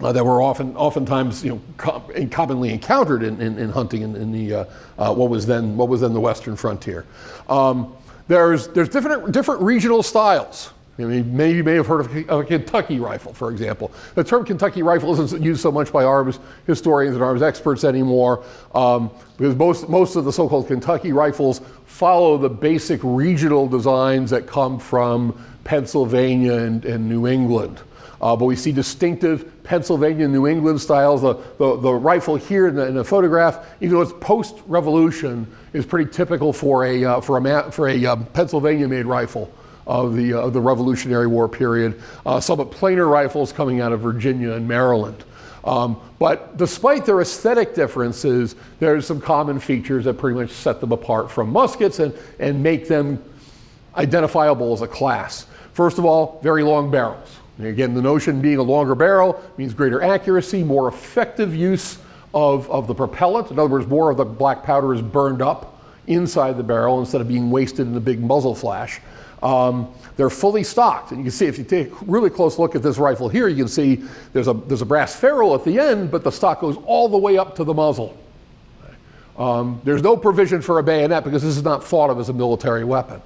uh, that were often, oftentimes, you know, com- commonly encountered in, in, in hunting in, in the uh, uh, what was then what was then the western frontier. Um, there's there's different different regional styles. I mean, maybe you may have heard of a Kentucky rifle, for example. The term Kentucky rifle isn't used so much by arms historians and arms experts anymore um, because most, most of the so called Kentucky rifles follow the basic regional designs that come from Pennsylvania and, and New England. Uh, but we see distinctive Pennsylvania, New England styles. The, the, the rifle here in the, in the, photograph, even though it's post-revolution, is pretty typical for a, uh, for a, for a um, Pennsylvania-made rifle of the, uh, the Revolutionary War period. Uh, somewhat plainer rifles coming out of Virginia and Maryland. Um, but despite their aesthetic differences, there's some common features that pretty much set them apart from muskets and, and make them identifiable as a class. First of all, very long barrels. And again, the notion being a longer barrel means greater accuracy, more effective use of, of the propellant. In other words, more of the black powder is burned up inside the barrel instead of being wasted in a big muzzle flash. Um, they're fully stocked. And you can see, if you take a really close look at this rifle here, you can see there's a, there's a brass ferrule at the end, but the stock goes all the way up to the muzzle. Um, there's no provision for a bayonet because this is not thought of as a military weapon.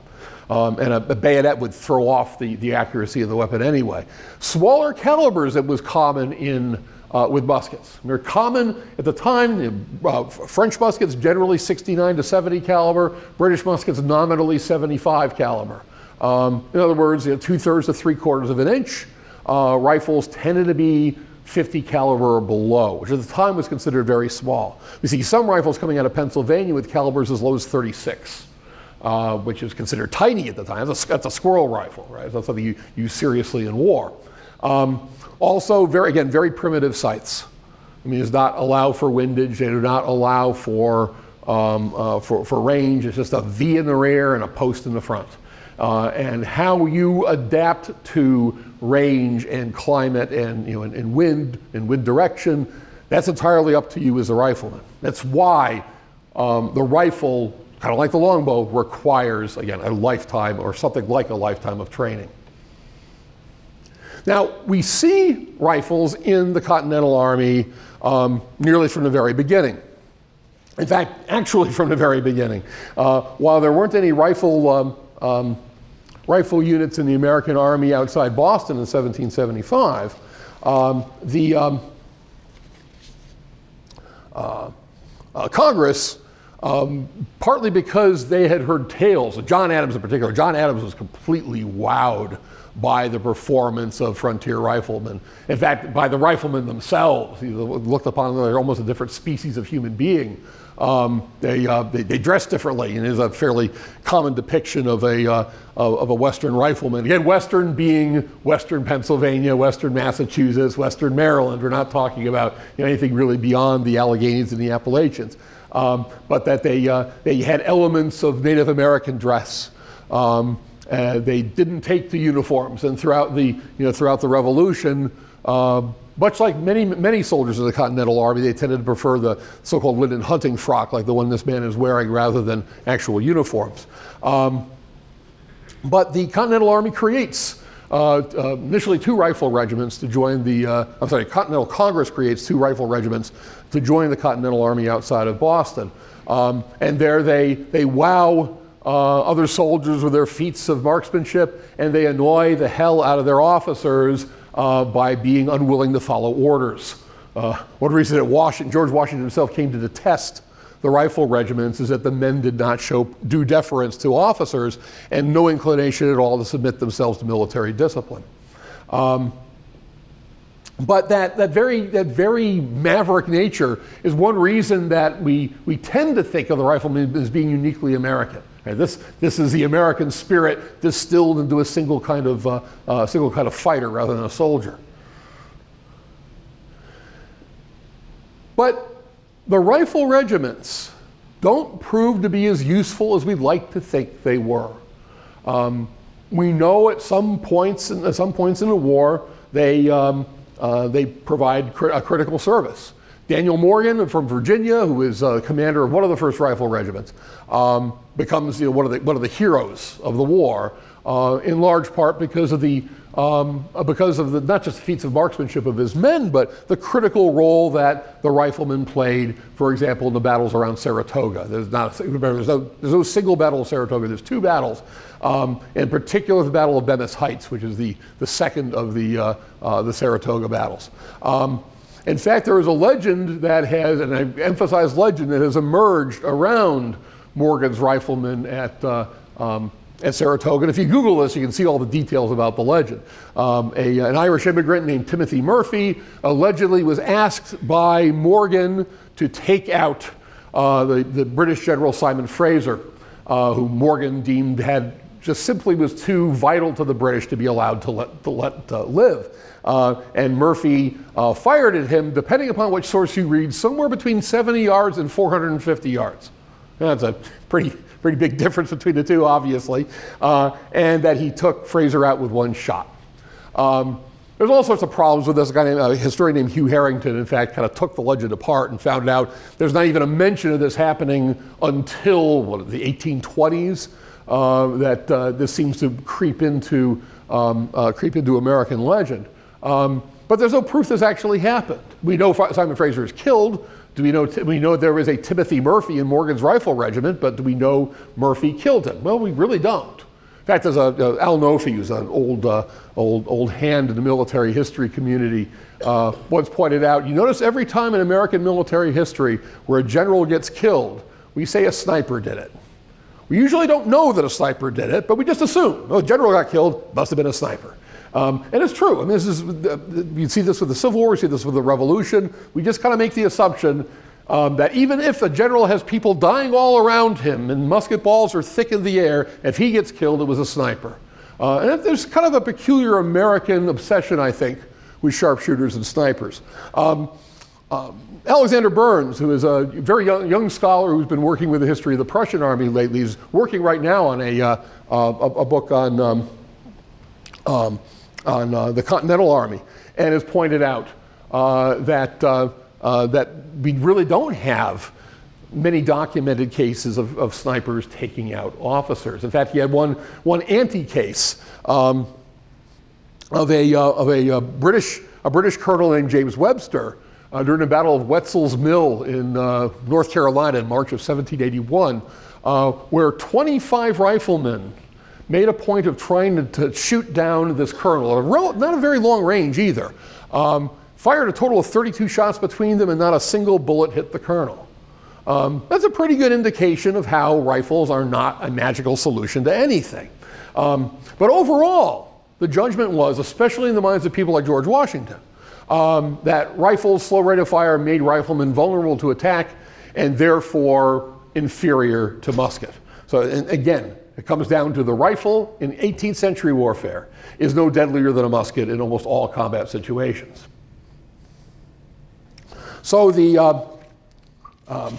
Um, and a, a, bayonet would throw off the, the accuracy of the weapon anyway. Smaller calibers that was common in uh, with muskets. They're common at the time. Uh, French muskets generally 69 to 70 caliber. British muskets nominally 75 caliber. Um, in other words, you know, two thirds to three quarters of an inch. Uh, rifles tended to be 50 caliber or below, which at the time was considered very small. We see some rifles coming out of Pennsylvania with calibers as low as 36. Uh, which is considered tiny at the time. That's a, that's a squirrel rifle, right? That's something you use seriously in war. Um, also, very again, very primitive sights. I mean, does not allow for windage. They do not allow for um, uh, for, for range. It's just a V in the rear and a post in the front. Uh, and how you adapt to range and climate and, you know, and, and, wind and wind direction, that's entirely up to you as a rifleman. That's why um, the rifle, kind of like the longbow, requires, again, a lifetime or something like a lifetime of training. Now, we see rifles in the Continental Army um, nearly from the very beginning. In fact, actually from the very beginning. Uh, while there weren't any rifle um, um, rifle units in the American Army outside Boston in 1775, um, the um, uh, uh, Congress, um, partly because they had heard tales, John Adams in particular, John Adams was completely wowed by the performance of frontier riflemen. In fact, by the riflemen themselves. He looked upon them as almost a different species of human being. Um, they, uh, they, they, dress differently, and is a fairly common depiction of a, uh, of a Western rifleman. Again, Western being Western Pennsylvania, Western Massachusetts, Western Maryland. We're not talking about you know, anything really beyond the Alleghanies and the Appalachians. Um, but that they, uh, they had elements of Native American dress. Um, they didn't take the uniforms, and throughout the, you know, throughout the Revolution, uh, much like many, many soldiers of the Continental Army, they tended to prefer the so-called linen hunting frock, like the one this man is wearing, rather than actual uniforms. Um, but the Continental Army creates uh, uh, initially two rifle regiments to join the, uh, I'm sorry, Continental Congress creates two rifle regiments to join the Continental Army outside of Boston. Um, and there they, they wow uh, other soldiers with their feats of marksmanship, and they annoy the hell out of their officers uh, by being unwilling to follow orders. Uh, one reason that Washington, George Washington himself came to detest the rifle regiments is that the men did not show due deference to officers and no inclination at all to submit themselves to military discipline. Um, but that, that, very, that very maverick nature is one reason that we, we tend to think of the rifleman as being uniquely American. This, this is the American spirit distilled into a single kind of, uh, uh, single kind of fighter rather than a soldier. But the rifle regiments don't prove to be as useful as we'd like to think they were. Um, we know at some points, in, at some points in the war, they, um, uh, they provide a critical service. Daniel Morgan from Virginia, who is uh, commander of one of the first rifle regiments, um, becomes you know, one, of the, one of the heroes of the war, uh, in large part because of the um, uh, because of the, not just the feats of marksmanship of his men, but the critical role that the riflemen played, for example, in the battles around Saratoga. There's, not, there's, no, there's no single battle of Saratoga, there's two battles. Um, in particular, the Battle of Bemis Heights, which is the, the second of the, uh, uh, the Saratoga battles. Um, in fact, there is a legend that has, and I emphasize legend, that has emerged around Morgan's riflemen at, uh, um, at Saratoga. And if you Google this, you can see all the details about the legend. Um, a, an Irish immigrant named Timothy Murphy allegedly was asked by Morgan to take out uh, the, the British General Simon Fraser, uh, who Morgan deemed had just simply was too vital to the British to be allowed to let, to let uh, live. Uh, and Murphy uh, fired at him, depending upon which source you read, somewhere between 70 yards and 450 yards. That's a pretty, pretty big (laughs) difference between the two, obviously. Uh, and that he took Fraser out with one shot. Um, there's all sorts of problems with this. A guy named, a historian named Hugh Harrington, in fact, kind of took the legend apart and found out there's not even a mention of this happening until what, the 1820s. Uh, that uh, this seems to creep into um, uh, creep into American legend. Um, but there's no proof this actually happened. We know Simon Fraser is killed. Do we know, we know there was a Timothy Murphy in Morgan's rifle regiment, but do we know Murphy killed him? Well, we really don't. In fact, there's a, a Al Nofi, who's an old, uh, old, old hand in the military history community, uh, once pointed out, you notice every time in American military history where a general gets killed, we say a sniper did it. We usually don't know that a sniper did it, but we just assume, oh, a general got killed, must have been a sniper. Um, and it's true. I mean, this is, you see this with the Civil War, you see this with the Revolution. We just kind of make the assumption um, that even if a general has people dying all around him and musket balls are thick in the air, if he gets killed, it was a sniper. Uh, and there's kind of a peculiar American obsession, I think, with sharpshooters and snipers. Um, um, Alexander Burns, who is a very young, young, scholar who's been working with the history of the Prussian army lately, is working right now on a, uh, a, a, book on, um, um, on uh, the Continental Army and has pointed out uh, that, uh, uh, that we really don't have many documented cases of, of, snipers taking out officers. In fact, he had one, one anti case um, of, a, of a, British, a British colonel named James Webster uh, during the Battle of Wetzel's Mill in uh, North Carolina in March of 1781, uh, where 25 riflemen made a point of trying to, to shoot down this colonel at a not a very long range either. Um, fired a total of 32 shots between them, and not a single bullet hit the colonel. Um, that's a pretty good indication of how rifles are not a magical solution to anything. Um, but overall, the judgment was, especially in the minds of people like George Washington, um, that rifles, slow rate of fire, made riflemen vulnerable to attack and therefore inferior to musket. So, again, it comes down to the rifle in 18th century warfare is no deadlier than a musket in almost all combat situations. So the uh, um,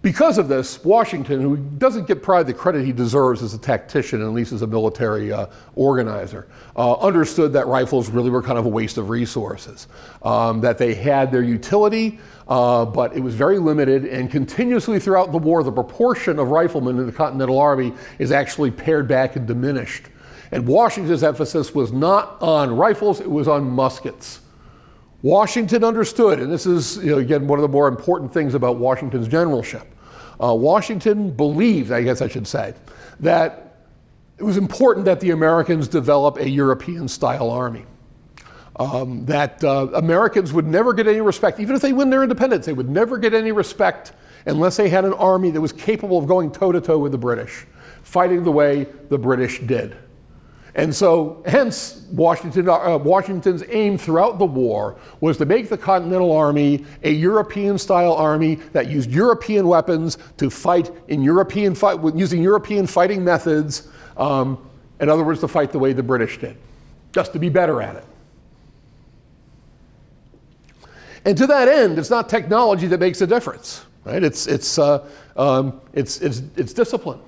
because of this, Washington, who doesn't get probably the credit he deserves as a tactician, and at least as a military uh, organizer, uh, understood that rifles really were kind of a waste of resources. Um, that they had their utility, uh, but it was very limited, and continuously throughout the war, the proportion of riflemen in the Continental Army is actually pared back and diminished. And Washington's emphasis was not on rifles, it was on muskets. Washington understood, and this is, you know, again, one of the more important things about Washington's generalship. Uh, Washington believed, I guess I should say, that it was important that the Americans develop a European style army. Um, that uh, Americans would never get any respect, even if they win their independence, they would never get any respect unless they had an army that was capable of going toe to toe with the British, fighting the way the British did. And so, hence, Washington, uh, Washington's aim throughout the war was to make the Continental Army a European style army that used European weapons to fight in European fight, using European fighting methods. Um, in other words, to fight the way the British did, just to be better at it. And to that end, it's not technology that makes a difference, right? It's, it's, uh, um, it's, it's, it's discipline.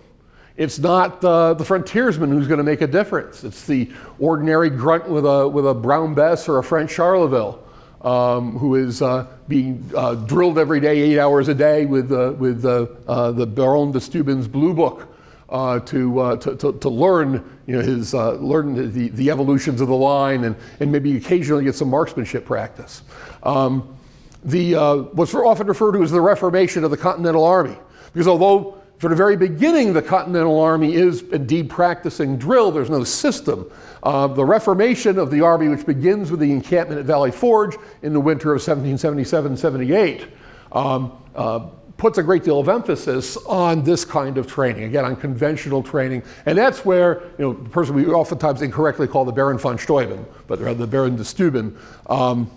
It's not the, the frontiersman who's going to make a difference. It's the ordinary grunt with a, with a brown Bess or a French Charleville um, who is uh, being uh, drilled every day, eight hours a day, with, uh, with uh, the Baron de Steuben's Blue Book uh, to, uh, to, to, to, learn, you know, his, learn the, the evolutions of the line and, and maybe occasionally get some marksmanship practice. Um, the, what's often referred to as the Reformation of the Continental Army. Because although from the very beginning, the Continental Army is indeed practicing drill. There's no system. Uh, the reformation of the Army, which begins with the encampment at Valley Forge in the winter of 1777 78, um, uh, puts a great deal of emphasis on this kind of training, again, on conventional training. And that's where, you know, the person we oftentimes incorrectly call the Baron von Steuben, but rather the Baron de Steuben, um,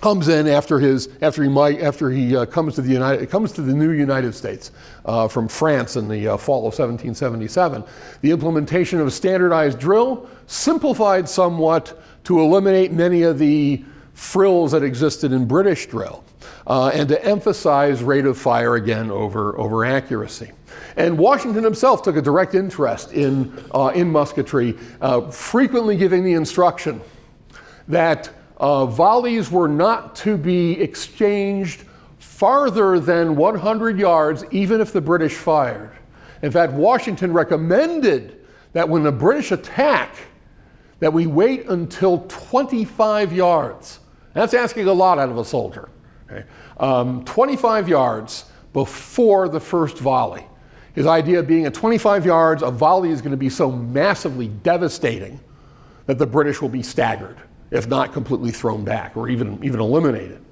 comes in after his after he might after he uh, comes to the United comes to the new United States uh, from France in the uh, fall of 1777. The implementation of a standardized drill simplified somewhat to eliminate many of the frills that existed in British drill. Uh, and to emphasize rate of fire again over, over accuracy. And Washington himself took a direct interest in, uh, in musketry, uh, frequently giving the instruction that uh, volleys were not to be exchanged farther than 100 yards, even if the British fired. In fact, Washington recommended that when the British attack, that we wait until 25 yards. That's asking a lot out of a soldier. Okay? Um, 25 yards before the first volley. His idea being at 25 yards, a volley is going to be so massively devastating that the British will be staggered if not completely thrown back or even, even eliminated.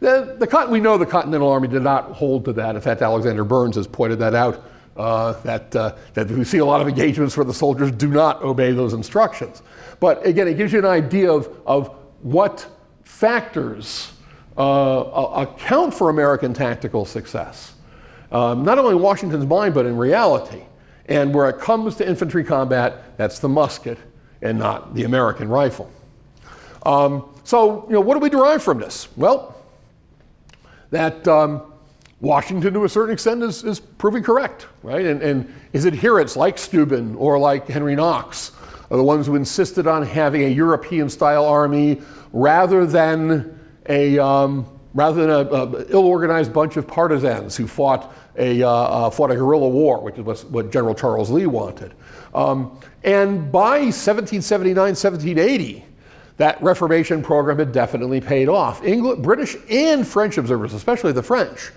The, the, we know the Continental Army did not hold to that. In fact, Alexander Burns has pointed that out uh, that, uh, that we see a lot of engagements where the soldiers do not obey those instructions. But again, it gives you an idea of, of what factors uh, account for American tactical success. Um, not only in Washington's mind, but in reality. And where it comes to infantry combat, that's the musket and not the American rifle. Um, so, you know, what do we derive from this? Well, that um, Washington, to a certain extent, is, is proving correct, right? And, and his adherents, like Steuben or like Henry Knox, are the ones who insisted on having a European style army rather than a um, rather than a, a, ill-organized bunch of partisans who fought a, uh, uh, fought a guerrilla war, which is what General Charles Lee wanted. Um, and by 1779, 1780, that Reformation program had definitely paid off. English, British and French observers, especially the French,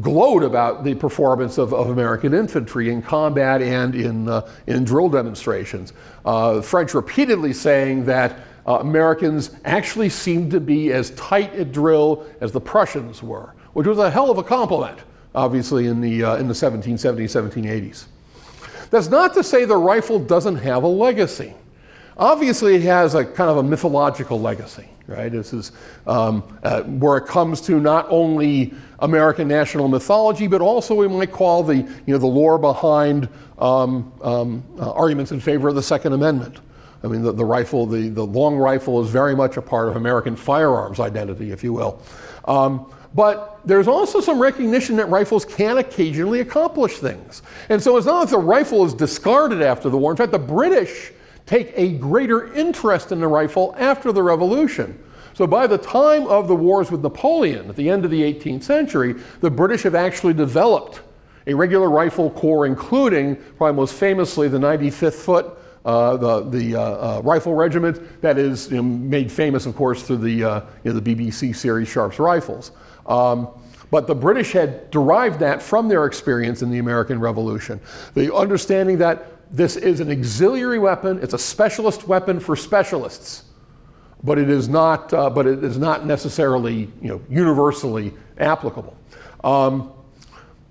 glowed about the performance of, of American infantry in combat and in, uh, in drill demonstrations. Uh, French repeatedly saying that uh, Americans actually seemed to be as tight at drill as the Prussians were, which was a hell of a compliment, obviously, in the, uh, in the 1770s, 1780s. That's not to say the rifle doesn't have a legacy. Obviously, it has a kind of a mythological legacy, right? This is um, uh, where it comes to not only American national mythology, but also we might call the, you know, the lore behind um, um, uh, arguments in favor of the Second Amendment. I mean, the, the, rifle, the, the long rifle is very much a part of American firearms identity, if you will. Um, but there's also some recognition that rifles can occasionally accomplish things. And so it's not that the rifle is discarded after the war. In fact, the British take a greater interest in the rifle after the Revolution. So by the time of the wars with Napoleon at the end of the 18th century, the British have actually developed a regular rifle corps, including probably most famously the 95th Foot, uh, the, the uh, uh, rifle regiment that is you know, made famous, of course, through the, uh, you know, the BBC series Sharpe's Rifles. Um, but the British had derived that from their experience in the American Revolution. The understanding that this is an auxiliary weapon. It's a specialist weapon for specialists, but it is not. Uh, but it is not necessarily, you know, universally applicable. Um,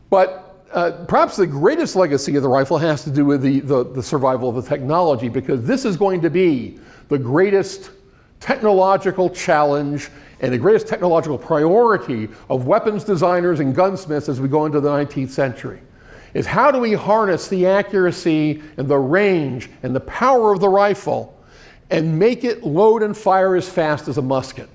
but uh, perhaps the greatest legacy of the rifle has to do with the, the, the survival of the technology, because this is going to be the greatest technological challenge and the greatest technological priority of weapons designers and gunsmiths as we go into the 19th century is how do we harness the accuracy and the range and the power of the rifle and make it load and fire as fast as a musket.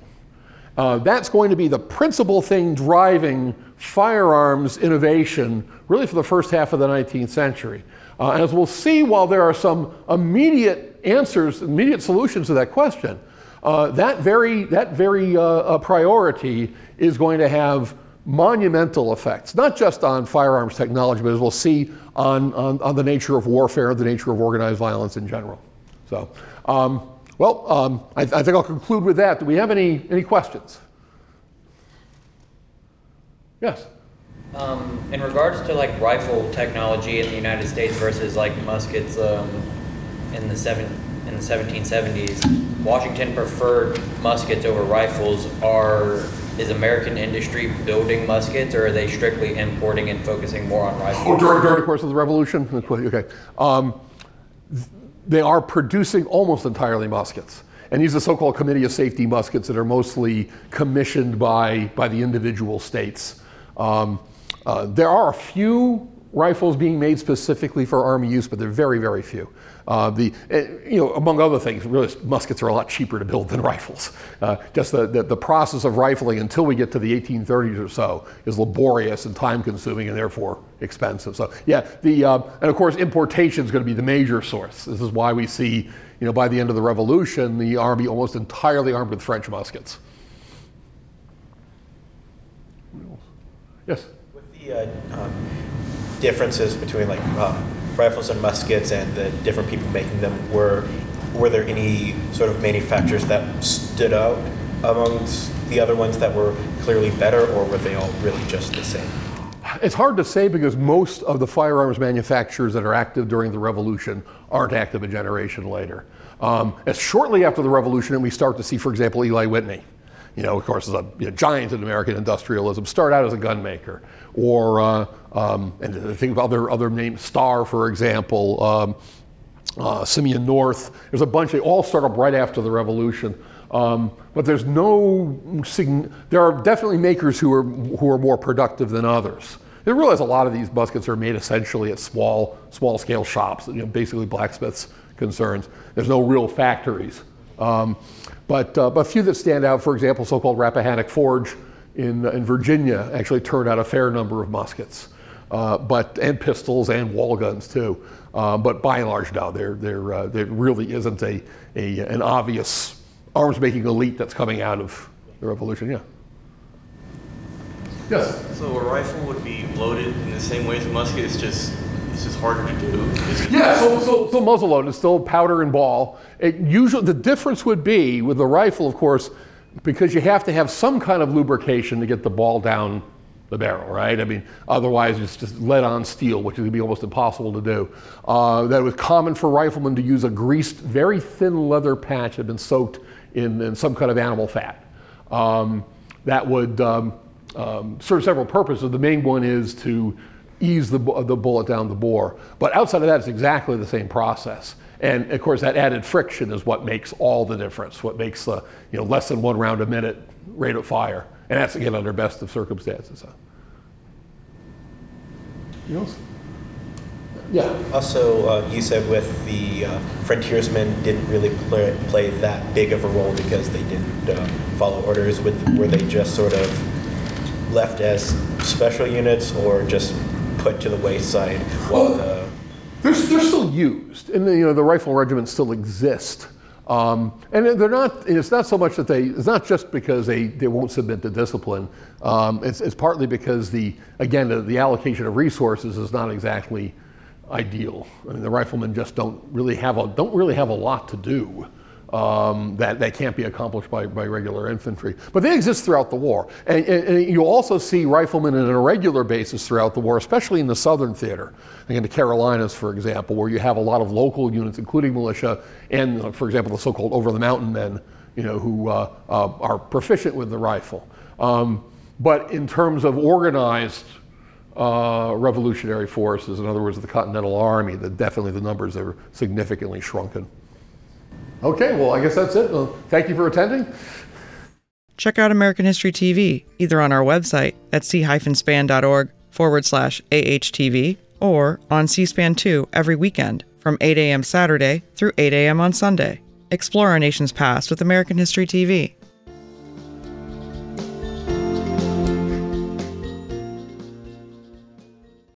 Uh, that's going to be the principal thing driving firearms innovation really for the first half of the 19th century. Uh, as we'll see, while there are some immediate answers, immediate solutions to that question, uh, that very, that very uh, uh, priority is going to have monumental effects, not just on firearms technology, but as we'll see on, on, on the nature of warfare, the nature of organized violence in general. So, um, well, um, I, I, think I'll conclude with that. Do we have any, any questions? Yes? Um, in regards to like rifle technology in the United States versus like muskets um, in the seven in the 1770s, Washington preferred muskets over rifles. Are is American industry building muskets, or are they strictly importing and focusing more on rifles? Oh, during, during the course of the Revolution? Okay. Um, they are producing almost entirely muskets. And these are so called Committee of Safety muskets that are mostly commissioned by, by the individual states. Um, uh, there are a few rifles being made specifically for Army use, but they're very, very few. Uh, the, uh, you know, among other things, really, muskets are a lot cheaper to build than rifles. Uh, just the, the, the, process of rifling until we get to the 1830s or so is laborious and time consuming and therefore expensive. So, yeah, the, uh, and of course, importation is going to be the major source. This is why we see, you know, by the end of the Revolution, the Army almost entirely armed with French muskets. Yes? With the uh, um, differences between like uh, rifles and muskets and the different people making them were were there any sort of manufacturers that stood out amongst the other ones that were clearly better or were they all really just the same? It's hard to say because most of the firearms manufacturers that are active during the revolution aren't active a generation later. Um, as shortly after the revolution and we start to see for example eli whitney. You know, of course, is a you know, giant in American industrialism, start out as a gun maker. Or, uh, um, and think of other, other names, Starr, for example, um, uh, Simeon North. There's a bunch, they all start up right after the revolution. Um, but there's no, sign- there are definitely makers who are, who are more productive than others. They realize a lot of these muskets are made essentially at small, small scale shops, you know, basically blacksmiths concerns. There's no real factories. Um, but, uh, but a few that stand out, for example, so-called Rappahannock Forge in, in Virginia actually turned out a fair number of muskets, uh, but and pistols and wall guns too. Uh, but by and large, now there there uh, there really isn't a, a an obvious arms making elite that's coming out of the revolution. Yeah. Yes. So a rifle would be loaded in the same way as a musket. It's just it's just harder to do. Yeah. So so, so muzzle load is still powder and ball. It usually the difference would be with the rifle, of course, because you have to have some kind of lubrication to get the ball down the barrel, right? I mean, otherwise it's just lead on steel, which would be almost impossible to do. Uh, that it was common for riflemen to use a greased, very thin leather patch that had been soaked in, in some kind of animal fat. Um, that would um, um, serve several purposes. The main one is to ease the, the bullet down the bore. But outside of that, it's exactly the same process. And of course, that added friction is what makes all the difference, what makes the you know, less than one round a minute rate of fire. And that's again under best of circumstances. You know? Yeah. Also, uh, you said with the uh, frontiersmen didn't really play, play that big of a role because they didn't uh, follow orders. With, were they just sort of left as special units or just put to the wayside while the they're, they're still used, and you know the rifle regiments still exist. Um, and they're not. It's not so much that they. It's not just because they, they won't submit to discipline. Um, it's, it's partly because the again the, the allocation of resources is not exactly ideal. I mean, the riflemen just don't really have a don't really have a lot to do um, that, that can't be accomplished by, by regular infantry. But they exist throughout the war. And, and, and you also see riflemen on a regular basis throughout the war, especially in the southern theater. Again, the Carolinas, for example, where you have a lot of local units, including militia, and, uh, for example, the so-called over-the-mountain men, you know, who uh, uh, are proficient with the rifle. Um, but in terms of organized uh, revolutionary forces, in other words, the Continental Army, the, definitely the numbers are significantly shrunken. Okay, well, I guess that's it. Well, thank you for attending. Check out American History TV either on our website at c-span.org forward slash AHTV or on C SPAN 2 every weekend from 8 a.m. Saturday through 8 a.m. on Sunday. Explore our nation's past with American History TV.